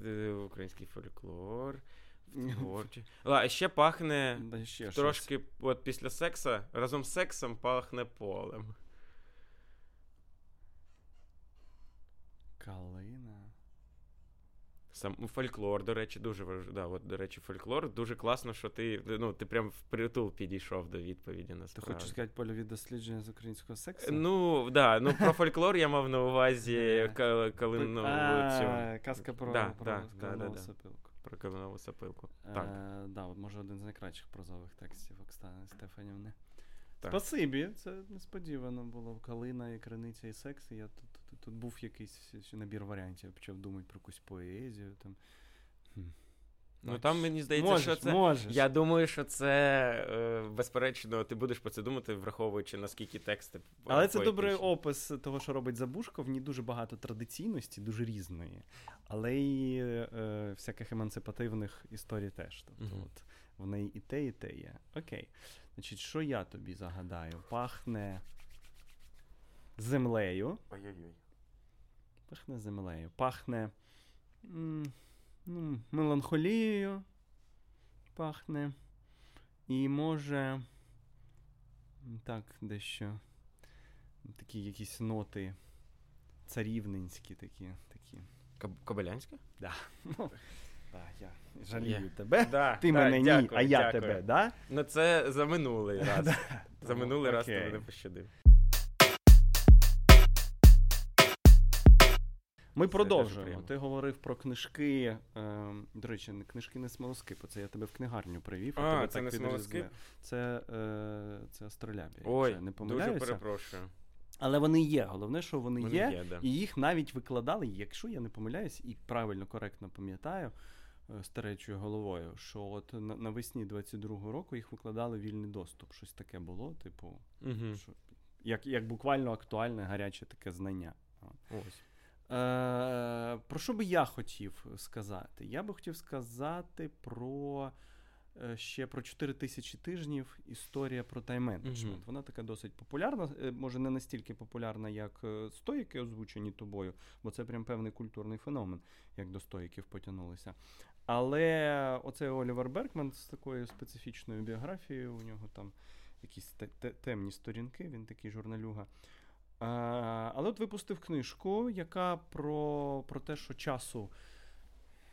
Е, український фольклор. [LAUGHS] А ще пахне да, ще трошки щось. от після секса, разом з сексом пахне полем. Калина. Сам ну, фольклор, до речі, дуже важливо. Да, от, До речі, фольклор дуже класно, що ти ну, ти прям впритул підійшов до відповіді на Ти хочеш сказати польові дослідження з українського сексу? Ну, да, ну про фольклор я мав на увазі [LAUGHS] коли ну, казка про да, про да, калинову да, сапилку. Про калинову сапилку. Так. Е, да, от може один з найкращих прозових текстів Оксани Стефанівни. Спасибі, це несподівано було. Калина і криниця і секс. І я тут Тут був якийсь набір варіантів, я почав думати про якусь поезію. там. Ну там мені здається, можеш, що це. Можеш. Я думаю, що це е, безперечно, ти будеш про це думати, враховуючи наскільки тексти. Але це добрий опис того, що робить Забушко. В ній дуже багато традиційності, дуже різної, але й е, всяких емансипативних історій теж. Тобто, uh от в неї і те, і те є. Окей. Значить, що я тобі загадаю? Пахне землею. Ой-ой-ой. Пахне землею. Пахне м, ну, меланхолією. Пахне. І може. Так, дещо. Такі якісь ноти царівненські такі. такі. Кобилянське? Да. Ну, да, я жалію yeah. тебе. Да, Ти да, мене дякую, ні, а я дякую. тебе, да? Ну це за минулий [LAUGHS] раз. За минулий раз ти мене пощадив. Ми це продовжуємо. Ти говорив про книжки. Е, до речі, книжки не смолоскипу, це я тебе в книгарню привів. А, тебе це так не смолоскип? Це е, це астролябія. Ой, не помиляюся. Дуже перепрошую. Але вони є. Головне, що вони, Вони є, є, да. і їх навіть викладали, якщо я не помиляюсь, і правильно, коректно пам'ятаю е, старечою головою, що от навесні 22-го року їх викладали вільний доступ. Щось таке було, типу, Угу. що, як, як буквально актуальне, гаряче таке знання. Ось. Е, про що би я хотів сказати? Я би хотів сказати про е, ще про 4 тисячі тижнів історія про тайм-менеджмент. Мгм. Вона така досить популярна, е, може не настільки популярна, як е, стоїки, озвучені тобою, бо це прям певний культурний феномен, як до стоїків потягнулися. Але оцей Олівер Беркман з такою специфічною біографією, у нього там якісь те- те- темні сторінки, він такий журналюга. А, але от випустив книжку, яка про, про те, що часу,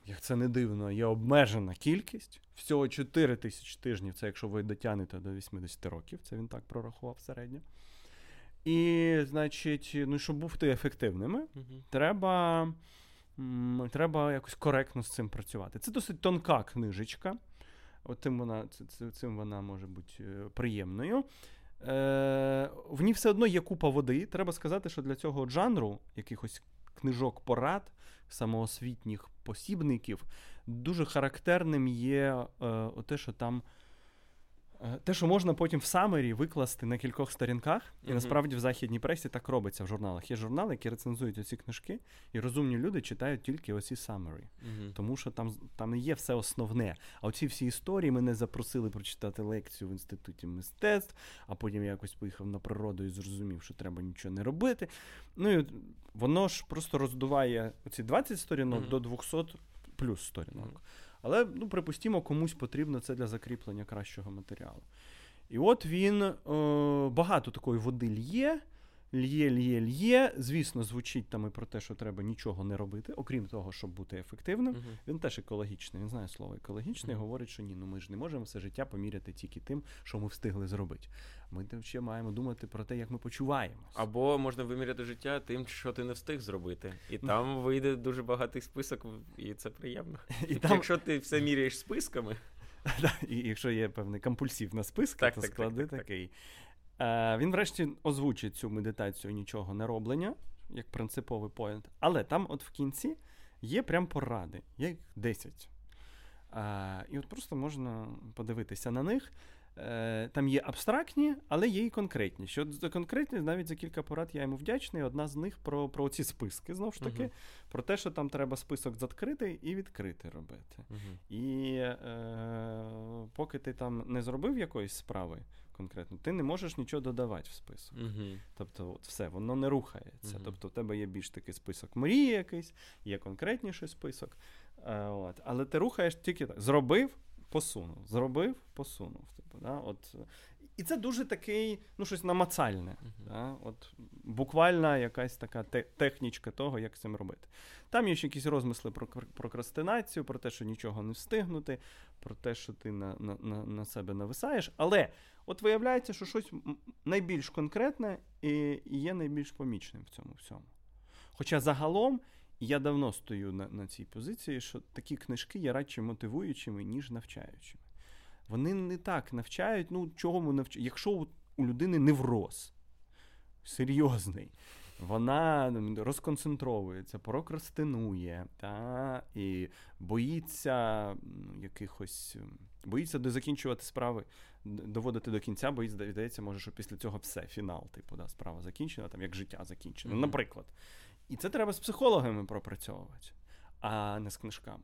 як це не дивно, є обмежена кількість. Всього 4 тисячі тижнів, це якщо ви дотягнете до 80 років, це він так прорахував середньо. І, значить, ну, щоб бути ефективними, Угу. треба, м, треба якось коректно з цим працювати. Це досить тонка книжечка. От тим вона, цим вона може бути е, приємною. Е, в ній все одно є купа води. Треба сказати, що для цього жанру якихось книжок порад, самоосвітніх посібників, дуже характерним є е, те, що там. Е, Те, що можна потім в самері викласти на кількох сторінках, і Мгм. насправді в західній пресі так робиться в журналах. Є журнали, які рецензують оці книжки, і розумні люди читають тільки оці summary. Угу. Тому що там, там не є все основне. А оці всі історії мене запросили прочитати лекцію в інституті мистецтв, а потім я якось поїхав на природу і зрозумів, що треба нічого не робити. Ну і воно ж просто роздуває оці 20 сторінок Мгм. до 200 плюс сторінок. Але ну, припустімо, комусь потрібно це для закріплення кращого матеріалу. І от він е, багато такої води лє, лє, лє, лє. Звісно, звучить там і про те, що треба нічого не робити, окрім того, щоб бути ефективним. Угу. Він теж екологічний, він знає слово екологічний, Мгм. говорить, що ні, ну ми ж не можемо все життя поміряти тільки тим, що ми встигли зробити. Ми там ще маємо думати про те, як ми почуваємося. Або можна виміряти життя тим, що ти не встиг зробити. І там вийде дуже багатий список, і це приємно. [LAUGHS] І там, Якщо ти все міряєш списками, [LAUGHS] і якщо є певний компульсив на списки, Так, то так, склади так, так, так. такий. Е, він врешті озвучить цю медитацію нічого не роблення, як принциповий поінт. Але там, от в кінці, є прям поради, є їх 10. Е, і от просто можна подивитися на них. Е, там є абстрактні, але є і конкретні. Що за конкретні, навіть за кілька порад я йому вдячний. Одна з них про, про ці списки, знову ж таки, Мгм. про те, що там треба список закритий і відкритий робити. угу. І е, поки ти там не зробив якоїсь справи конкретно, ти не можеш нічого додавати в список. Угу. Тобто, от все, воно не рухається. Мгм. Тобто, в тебе є більш такий список мрії якийсь, є конкретніший список. Е, от. Але ти рухаєш тільки так. Зробив, посунув. Зробив, посунув. Типу, да? от. І це дуже такий, ну, щось намацальне. Мгм. Да? От, буквальна якась така те- технічка того, як з цим робити. Там є ще якісь розмисли про прокрастинацію, про те, що нічого не встигнути, про те, що ти на, на, на, на себе нависаєш. Але от виявляється, що щось найбільш конкретне і є найбільш помічним в цьому всьому. Хоча загалом я давно стою на, на цій позиції, що такі книжки є радше мотивуючими, ніж навчаючими. Вони не так навчають, ну чого навчають? Якщо у людини невроз серйозний, вона розконцентровується, прокрастинує та, і боїться якихось, боїться до закінчувати справи, доводити до кінця, бо їй здається, може, що після цього все, фінал, типу, да, справа закінчена, там як життя закінчено, Мгм. наприклад. І це треба з психологами пропрацьовувати, а не з книжками.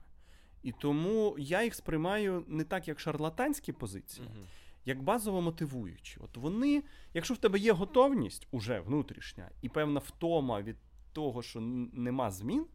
І тому я їх сприймаю не так, як шарлатанські позиції, Угу. Як базово мотивуючі. От вони, якщо в тебе є готовність уже внутрішня і певна втома від того, що нема змін,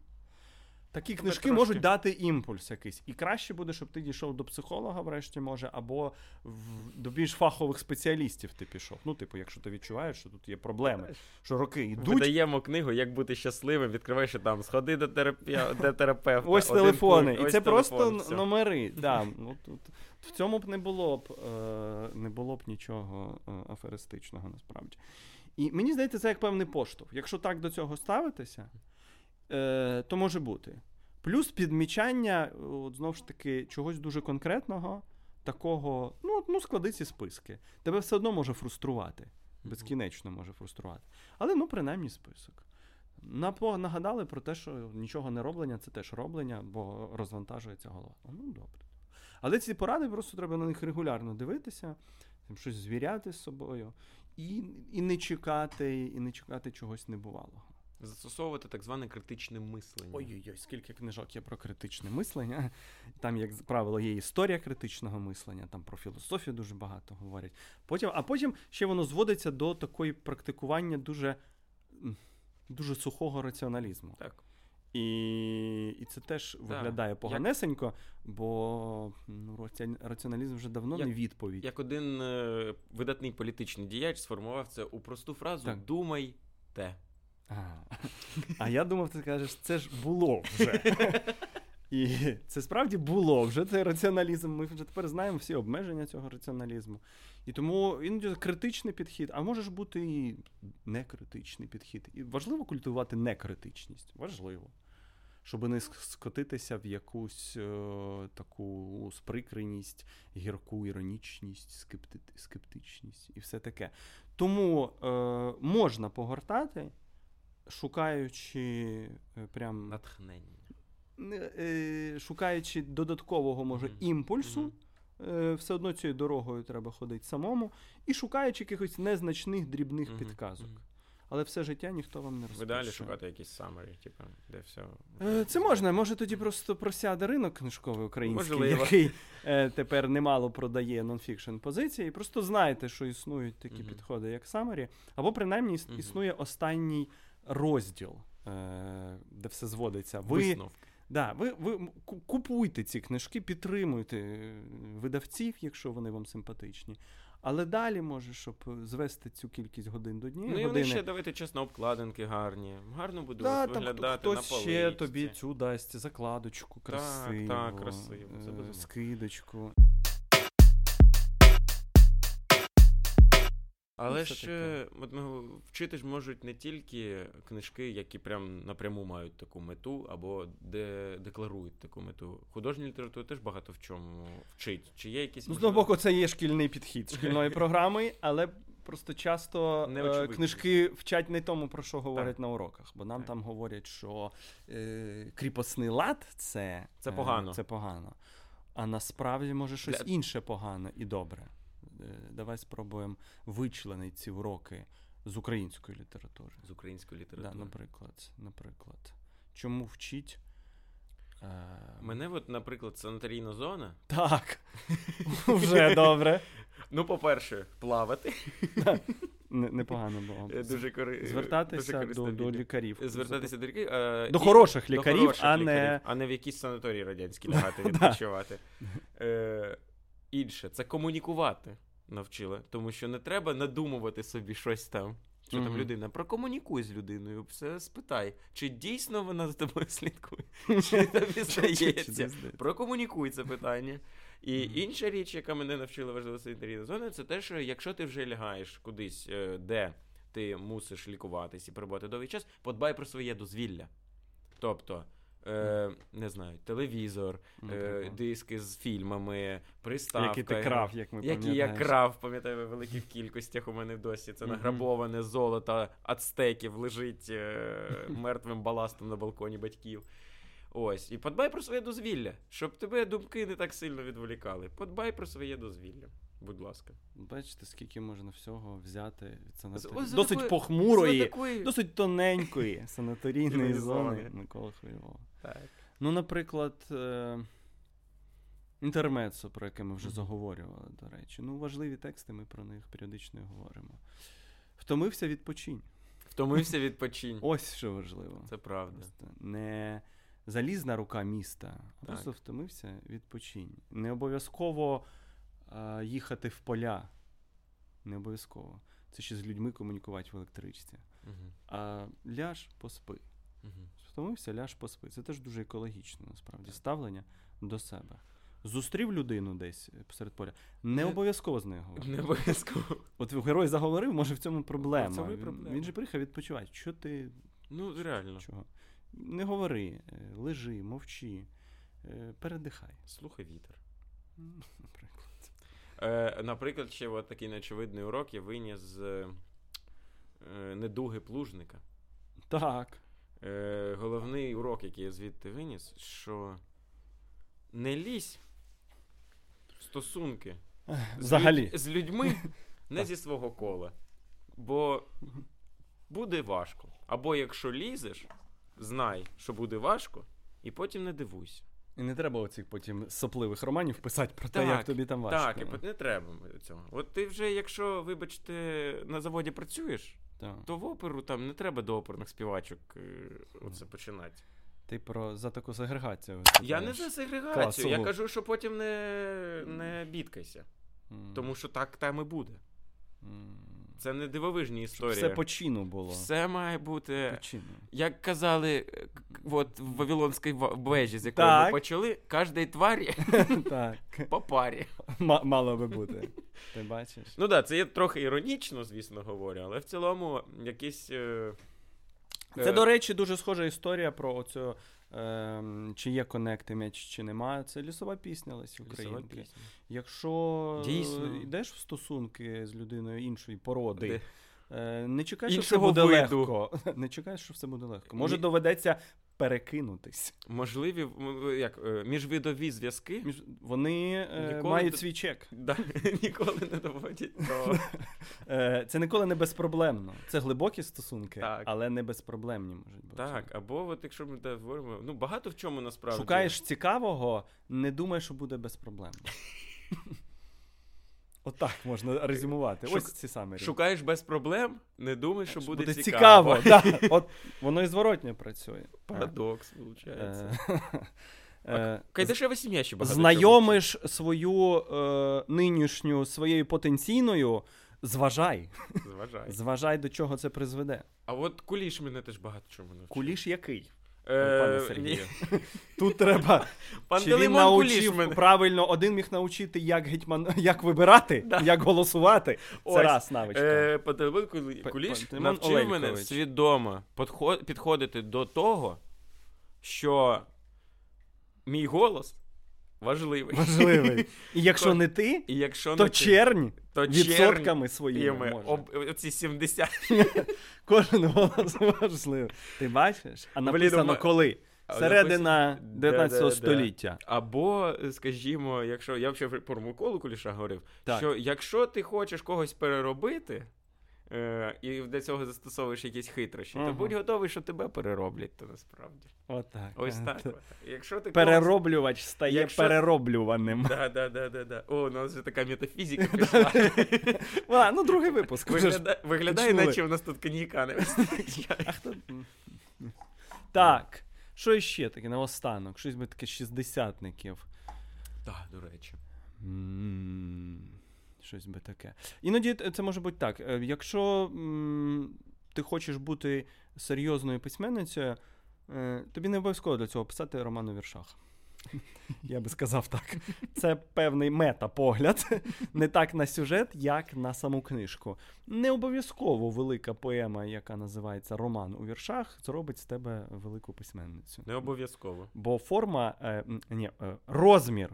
такі книжки трошки- можуть дати імпульс якийсь. І краще буде, щоб ти дійшов до психолога, врешті, може, або в, до більш фахових спеціалістів ти пішов. Ну, типу, якщо ти відчуваєш, що тут є проблеми, що роки йдуть. Видаємо книгу, як бути щасливим, відкриваєш і там, сходи до, терапія... до терапевта. Ось один телефони. пункт, І ось це телефон, просто все. номери. Да, ну, тут, в цьому б не було б, е, не було б нічого е, аферистичного насправді. І мені здається, це як певний поштовх. Якщо так до цього ставитися, е, то може бути. Плюс підмічання, от, знову ж таки, чогось дуже конкретного, такого, ну, ну склади ці списки. Тебе все одно може фруструвати. безкінечно може фруструвати. Але ну, принаймні список. Нагадали про те, що нічого не роблення це теж роблення, бо розвантажується голова. Ну, добре. Але ці поради просто треба на них регулярно дивитися, щось звіряти з собою, і, і не чекати, і не чекати чогось небувалого. Застосовувати так зване критичне мислення. Ой-ой-ой, скільки книжок є про критичне мислення. [LAUGHS] Там, як правило, є історія критичного мислення, там про філософію дуже багато говорять. Потім, а потім ще воно зводиться до такої практикування дуже, дуже сухого раціоналізму. Так. І, і це теж виглядає поганесенько, бо ну, раціоналізм вже давно Як- не відповідь. Як один е, видатний політичний діяч сформував це у просту фразу Так. Думай те. А, а я думав, ти скажеш, це ж було вже. І це справді було вже цей раціоналізм. Ми вже тепер знаємо всі обмеження цього раціоналізму. І тому іноді критичний підхід, а може ж бути і некритичний підхід. І важливо культивувати некритичність. Важливо. Щоб не скотитися в якусь е, таку сприкреність, гірку іронічність, скепти... скептичність і все таке. Тому е, можна погортати, шукаючи е, прям Натхнення. е, шукаючи додаткового, може, Мгм. імпульсу. Е, все одно цією дорогою треба ходити самому, і шукаючи якихось незначних дрібних Мгм, підказок. Але все життя ніхто вам не розпише. ідеалі шукати якісь summary, типу, де все. Е, Це можна, може тоді просто просяде ринок книжковий український, Можливо. який е, тепер немало продає нонфікшн позиції. Просто знайте, що існують такі підходи, як Summary, або принаймні існує останній розділ, е, де все зводиться. Ви, Висновки. да, ви, ви купуйте ці книжки, підтримуйте е, видавців, якщо вони вам симпатичні. Але далі може, щоб звести цю кількість годин до дні. Ну і вони ще давайте чесно, обкладинки гарні. Гарно будуть Да, там хто- виглядати хтось на ще тобі цю дасть закладочку красиву, так, красиво, це е, скидочку. Але це ж е, от ми, вчити ж можуть не тільки книжки, які прям напряму мають таку мету, або де декларують таку мету. Художня література теж багато в чому вчить. Чи є якісь Ну, з можливо- одного боку, це є шкільний підхід шкільної [LAUGHS] програми, але просто часто е, книжки вчать не тому, про що говорять на уроках. Бо нам Так. там говорять, що е, кріпосний лад це, Це е, погано. це погано. А насправді може щось Для- інше погано і добре. Е, Давай спробуємо вичленити ці уроки з української літератури. з української Да, наприклад, наприклад. Чому вчить? Е... Мене, от, наприклад, санаторійна зона. Так. [LAUGHS] Вже добре. Ну, по-перше, плавати. Непогано було. Е, Дуже кори... Звертатися дуже до, до лікарів. Звертатися до лікарів. е, До і- хороших до лікарів, хороших а лікарів, не- а не в якісь санаторії радянські [LAUGHS] лягати відпочивати. Е, інше, це комунікувати навчили. Тому що не треба надумувати собі щось там. Що там людина? Прокомунікуй з людиною, все спитай, чи дійсно вона за тобою [LAUGHS] слідкує, чи тобі здається. Прокомунікуй це питання. І Мгм. інша річ, яка мене навчила важлива санітарійна зона, це те, що якщо ти вже лягаєш кудись, е, де ти мусиш лікуватись і перебувати довгий час, подбай про своє дозвілля. Тобто, е, не знаю, телевізор, е, диски з фільмами, приставка. Який ти крав, як ми Які я крав, пам'ятаю, в великих кількостях у мене в досі. Це награбоване золото ацтеків лежить е, мертвим баластом на балконі батьків. Ось, і подбай про своє дозвілля, щоб тебе думки не так сильно відволікали. Подбай про своє дозвілля, будь ласка. Бачите, скільки можна всього взяти від санаторії. ось Досить такої- похмурої, такої- досить тоненької [LAUGHS] санаторійної зони Микола Хвильова. Так. Ну, наприклад, е- інтермецо, про яке ми вже заговорювали, до речі. Ну, важливі тексти, ми про них періодично говоримо. Втомився відпочинь. Втомився відпочинь. Ось що важливо. Це правда. Просто не залізна рука міста, а Так. просто втомився відпочинь. Не обов'язково їхати в поля. Не обов'язково. Це ще з людьми комунікувати в електричці. Мгм. А ляж поспи. Мгм. Втомився, ляж поспи. Це теж дуже екологічне, насправді, ставлення до себе. Зустрів людину десь посеред поля. Не обов'язково з нею говорити. Не обов'язково. От герой заговорив, може в цьому проблема. Цьому Він- проблема. Він же приїхав відпочивати. Що ти Ну, реально. Чого? Не говори, е, лежи, мовчи, е, передихай. Слухай вітер. Наприклад. Е, наприклад, ще от такий неочевидний урок я виніс з е, недуги плужника. Так. Е, Головний урок, який я звідти виніс, що не лізь в стосунки з, Взагалі. людь- з людьми [LAUGHS] не зі свого кола. Бо буде важко. Або якщо лізеш, знай, що буде важко, і потім не дивуйся. І не треба оцих потім сопливих романів писати про те, як тобі там важко. Так, і не треба цього. От ти вже, якщо, вибачте, на заводі працюєш, Так. то в оперу там не треба до оперних співачок е, оце починати. Ти про за таку сегрегацію. Я не за сегрегацію, я кажу, що потім не, не бідкайся. М. Тому що так там і буде. М. Це не дивовижні Щоб історії. Все по чину було. Все має бути. По чину. Як казали, е, от в Вавилонській вежі, з якої Так. ми почали, кожній тварі [LAUGHS] Так. [LAUGHS] по парі. Ма- Мало би бути. Ти бачиш? Ну так, да, це є трохи іронічно, звісно, говорю, але в цілому якісь. Е... Це, е, до речі, дуже схожа історія про оцю, ем, чи є конекти м'яч, чи немає. Це лісова пісня Лесі Українки. пісня. Якщо Дійсно. е, йдеш в стосунки з людиною іншої породи, Де- е, не чекай, що все буде виду. легко. [LAUGHS] Не чекай, що все буде легко. Може, доведеться перекинутись. Можливі як, е, міжвидові зв'язки Між- Вони е, Ніколи мають свій чек. да, [LAUGHS] ніколи не доводять до. [LAUGHS] Е, Це ніколи не безпроблемно. Це глибокі стосунки, Так. але не безпроблемні можуть бути. Так, або от якщо ми говоримо, ну багато в чому насправді. Шукаєш цікавого, не думай, що буде безпроблемно. [LAUGHS] Отак можна резюмувати. Шук- Ось ці самі. Шукаєш без проблем, не думай, що буде, буде цікаво. цікаво. [LAUGHS] да. От воно і зворотньо працює. Парадокс, виходить. Е, е, Кайдашева сім'я ще багато. Знайомиш свою е, нинішню своєю потенційною, зважай. Зважай. Зважай, до чого це призведе. А от куліш мене теж багато чому навчив. Куліш який? Е, пане. Сергію. [LAUGHS] Тут треба. Чи він мене. правильно, один міг навчити, як гетьман, [LAUGHS] як вибирати, Да. як голосувати. Це Ось, раз навичка. Е, Пантелеймон Куліш Пантелеймон навчив мене свідомо підходити до того, що мій голос важливий. Важливий. І якщо [LAUGHS] не ти, І якщо то не чернь то відсотками своїми. може. об, оці 70. [LAUGHS] Кожен голос важливий. Ти бачиш? А написано Блін, коли? Середина 19 Да-да-да. століття. Або, скажімо, якщо я взагалі про Миколу Куліша говорив, Так. що якщо ти хочеш когось переробити. Е, і для цього застосовуєш якісь хитрощі, Ага. то будь готовий, що тебе перероблять, то насправді. Отак. Ось Е, так. от. Якщо ти Перероблювач стає Якщо- перероблюваним. Да, да, да, да, да. О, у нас вже така метафізика [LAUGHS] пішла. [LAUGHS] А, ну, другий випуск. Вигляда- Виглядає, наче у нас тут коньяка не вистачає. А хто? Так. Що ще таке наостанок? Щось би таке шістдесятників. Так, до речі. Щось би таке. Іноді це може бути так. Е, Якщо ти хочеш бути серйозною письменницею, е, тобі не обов'язково для цього писати роман у віршах. [LAUGHS] Я би сказав так. Це певний метапогляд, [LAUGHS] не так на сюжет, як на саму книжку. Не обов'язково велика поема, яка називається Роман у віршах, зробить з тебе велику письменницю. Не обов'язково. Бо форма, е, ні, е, розмір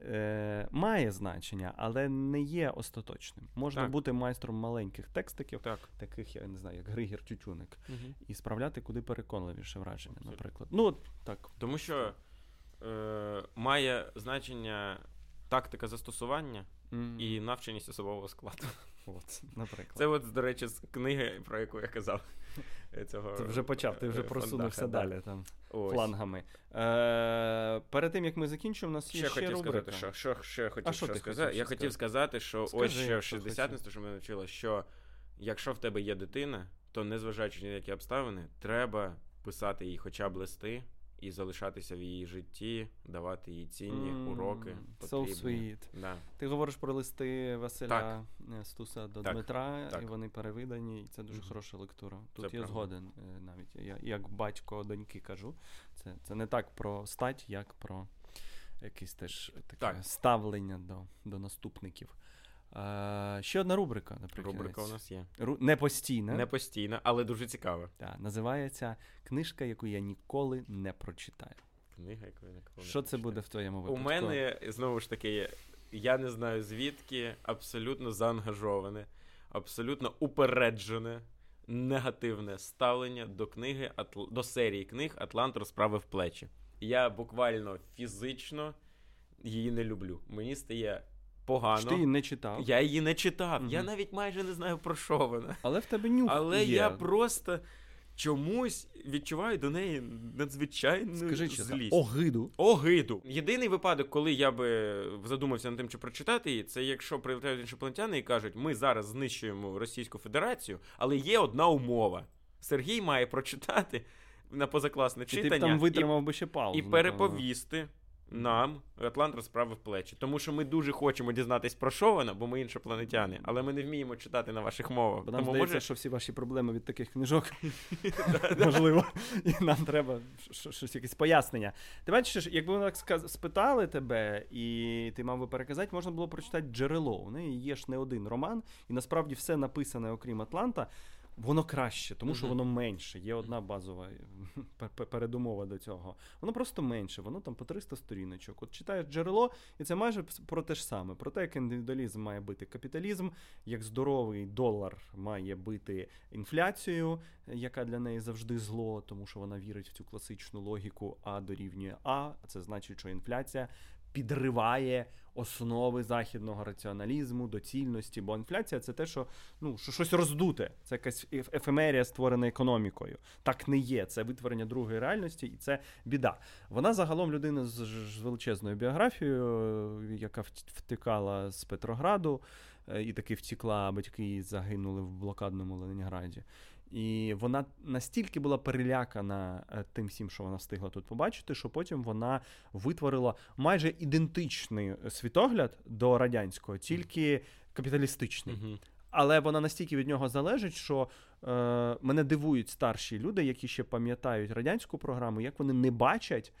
е, має значення, але не є остаточним. Можна Так. бути майстром маленьких текстиків, Так. таких, я не знаю, як Григір Тютюник, Угу. і справляти куди переконливіше враження, Абсолютно. наприклад. Ну, так. Тому що е, має значення тактика застосування mm. і навченість особового складу. От, наприклад. Це, от, до речі, з книги, про яку я казав. е, Цього, Ти вже почав, ти вже е, просунувся да. далі там Ось. флангами. Е, перед тим як ми закінчимо, у нас є Ще ще, хотів рубрика. сказати, що, що, що я хотів що що ти сказати. хотів Я ще хотів сказати, що Скажи, ось ще в що 60 що мене навчило, що якщо в тебе є дитина, то незважаючи ні на які обставини, треба писати їй хоча б листи і залишатися в її житті, давати їй цінні М, уроки. So sweet. Да. Ти говориш про листи Василя е, Стуса до Так, Дмитра, так. і вони перевидані, і це дуже Мгм. хороша лектура. Тут Це я правда. згоден е, навіть. Я як батько доньки кажу. Це, це не так про стать, як про якесь теж таке Так. ставлення до, до наступників. Е, ще одна рубрика, наприклад. Рубрика у нас є. Ру... Не постійна. Не постійна, але дуже цікава. Та, називається Книжка, яку я ніколи не прочитаю. Книга, яку я ніколи не Що це буде в твоєму випадку? У мене знову ж таки, я не знаю звідки, абсолютно заангажоване, абсолютно упереджене негативне ставлення до книги до серії книг Атлант розправив плечі. Я буквально фізично її не люблю. Мені стає погано. Ти її не читав? Я її не читав. Угу. Я навіть майже не знаю про що вона. Але в тебе нюх Але є. я просто чомусь відчуваю до неї надзвичайну Скажи, злість. Огиду. Огиду. Єдиний випадок, коли я би задумався над тим, чи прочитати її, це якщо прилетають іншопланетяни і кажуть, ми зараз знищуємо Російську Федерацію, але є одна умова. Сергій має прочитати на позакласне читання. Ти б там витримав і, би ще паузу. І переповісти нам Атлант розправив плечі. Тому що ми дуже хочемо дізнатись про що вона, бо ми іншопланетяни, але ми не вміємо читати на ваших мовах. Бо нам Тому здається, може... що всі ваші проблеми від таких книжок [LAUGHS] [LAUGHS] можливо, і нам треба щось якесь пояснення. Ти бачиш, якби ми так спитали тебе, і ти мав би переказати, можна було прочитати джерело. У неї є ж не один роман, і насправді все написане, окрім Атланта. Воно краще, тому що воно менше. Є одна базова [LAUGHS] передумова до цього. Воно просто менше, воно там по 300 сторіночок. От читаєш джерело, і це майже про те ж саме: про те, як індивідуалізм має бити капіталізм, як здоровий долар має бити інфляцію, яка для неї завжди зло, тому що вона вірить в цю класичну логіку А дорівнює А. Це значить, що інфляція підриває основи західного раціоналізму, доцільності, бо інфляція це те, що ну, що щось роздуте, це якась ефемерія, створена економікою. Так не є. Це витворення другої реальності, і це біда. Вона загалом людина з, величезною біографією, яка втекала з Петрограду. Е, і таки втікла, батьки загинули в блокадному Ленінграді. І вона настільки була перелякана е, тим всім, що вона встигла тут побачити, що потім вона витворила майже ідентичний світогляд до радянського, тільки капіталістичний. uh Але вона настільки від нього залежить, що е, мене дивують старші люди, які ще пам'ятають радянську програму, як вони не бачать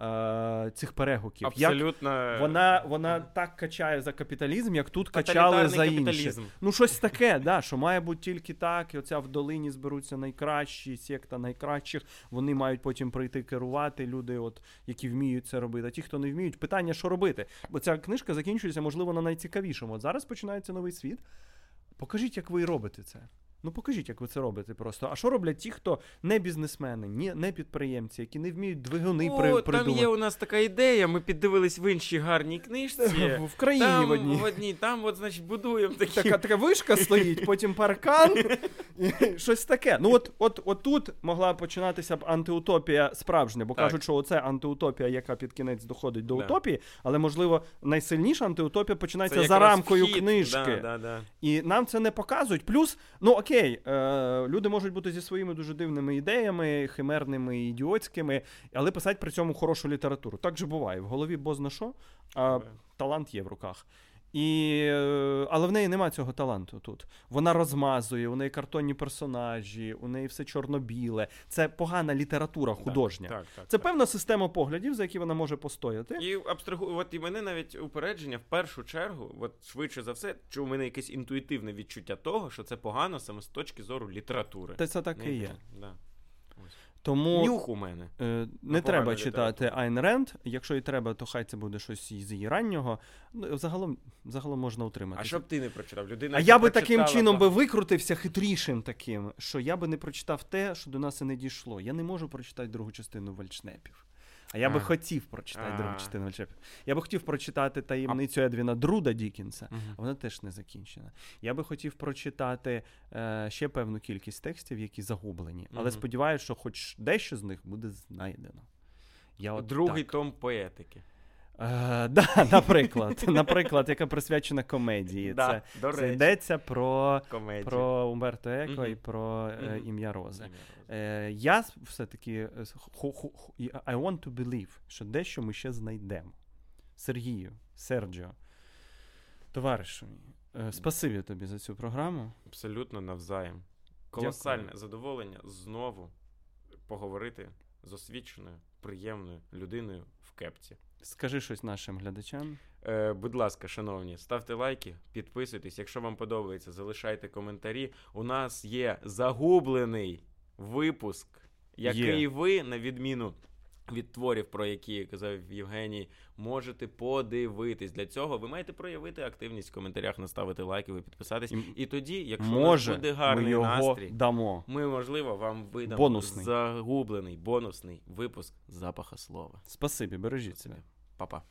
е, цих перегуків. Абсолютно. Як вона вона так качає за капіталізм, як тут качали за інше. Ну, щось таке, да, що має бути тільки так, і оця в долині зберуться найкращі, секта найкращих. Вони мають потім прийти керувати люди, от, які вміють це робити. А ті, хто не вміють, питання, що робити. Бо ця книжка закінчується, можливо, на найцікавішому. От зараз починається новий світ. Покажіть, як ви робите це. Ну покажіть, як ви це робите просто. А що роблять ті, хто не бізнесмени, ні, не підприємці, які не вміють двигуни О, при, придумати? Там є у нас така ідея. Ми піддивились в іншій гарній книжці. [LAUGHS] В країні там, в одній. В одній. Там, от, значить, будуємо такі. Така така вишка стоїть, [LAUGHS] потім паркан. і Щось таке. Ну, от от, от тут могла починатися б антиутопія справжня, бо так. кажуть, що оце антиутопія, яка під кінець доходить до да. утопії, але, можливо, найсильніша антиутопія починається за рамкою вхід. книжки. Да, да, і нам це не показують. Плюс, ну окей. Е- люди можуть бути зі своїми дуже дивними ідеями, химерними, ідіотськими, але писати при цьому хорошу літературу. Так же буває. В голові бозна що, а талант є в руках. І, е, Але в неї нема цього таланту тут. Вона розмазує, у неї картонні персонажі, у неї все чорно-біле. Це погана література художня. Так, так, так, Це певна система поглядів, за які вона може постояти. І абстрагу... от і мене навіть упередження в першу чергу, от швидше за все, що у мене якесь інтуїтивне відчуття того, що це погано саме з точки зору літератури. Та це так і є. Да. Тому Нюх у мене. Е, не треба читати Айн Ренд. Якщо і треба, то хай це буде щось з її раннього. Ну, Загалом загалом можна утримати. А що б ти не прочитав? Людина, А я би таким чином би викрутився хитрішим таким, що я би не прочитав те, що до нас і не дійшло. Я не можу прочитати другу частину Вальшнепів. А я би хотів прочитати другу частину Вальшнепів. Я би хотів прочитати таємницю Едвіна Друда Дікінса, а вона теж не закінчена. Я би хотів прочитати е, ще певну кількість текстів, які загублені. Але сподіваюся, що хоч дещо з них буде знайдено. Я от Другий так. том поетики. Е, да, [LAUGHS] Наприклад, наприклад, яка присвячена комедії. Да, це, до це йдеться про про Умберто Еко mm-hmm. і про mm-hmm. е, ім'я Рози. Е, Я все-таки I want to believe, що дещо ми ще знайдемо. Сергію, Серджіо, товаришу е, спасибі тобі за цю програму. Абсолютно навзаєм. Колосальне Дякую. задоволення знову поговорити з освіченою, приємною людиною в кепці. Скажи щось нашим глядачам. Е, Будь ласка, шановні, ставте лайки, підписуйтесь. Якщо вам подобається, залишайте коментарі. У нас є загублений випуск, який є. ви, на відміну від творів, про які казав Євгеній, можете подивитись. Для цього ви маєте проявити активність в коментарях, наставити лайки, ви підписатись. І І тоді, якщо Може, буде гарний ми його настрій, дамо. ми, можливо, вам видамо Бонусний. загублений бонусний випуск запаха слова. Спасибі, бережіть себе. Па-па.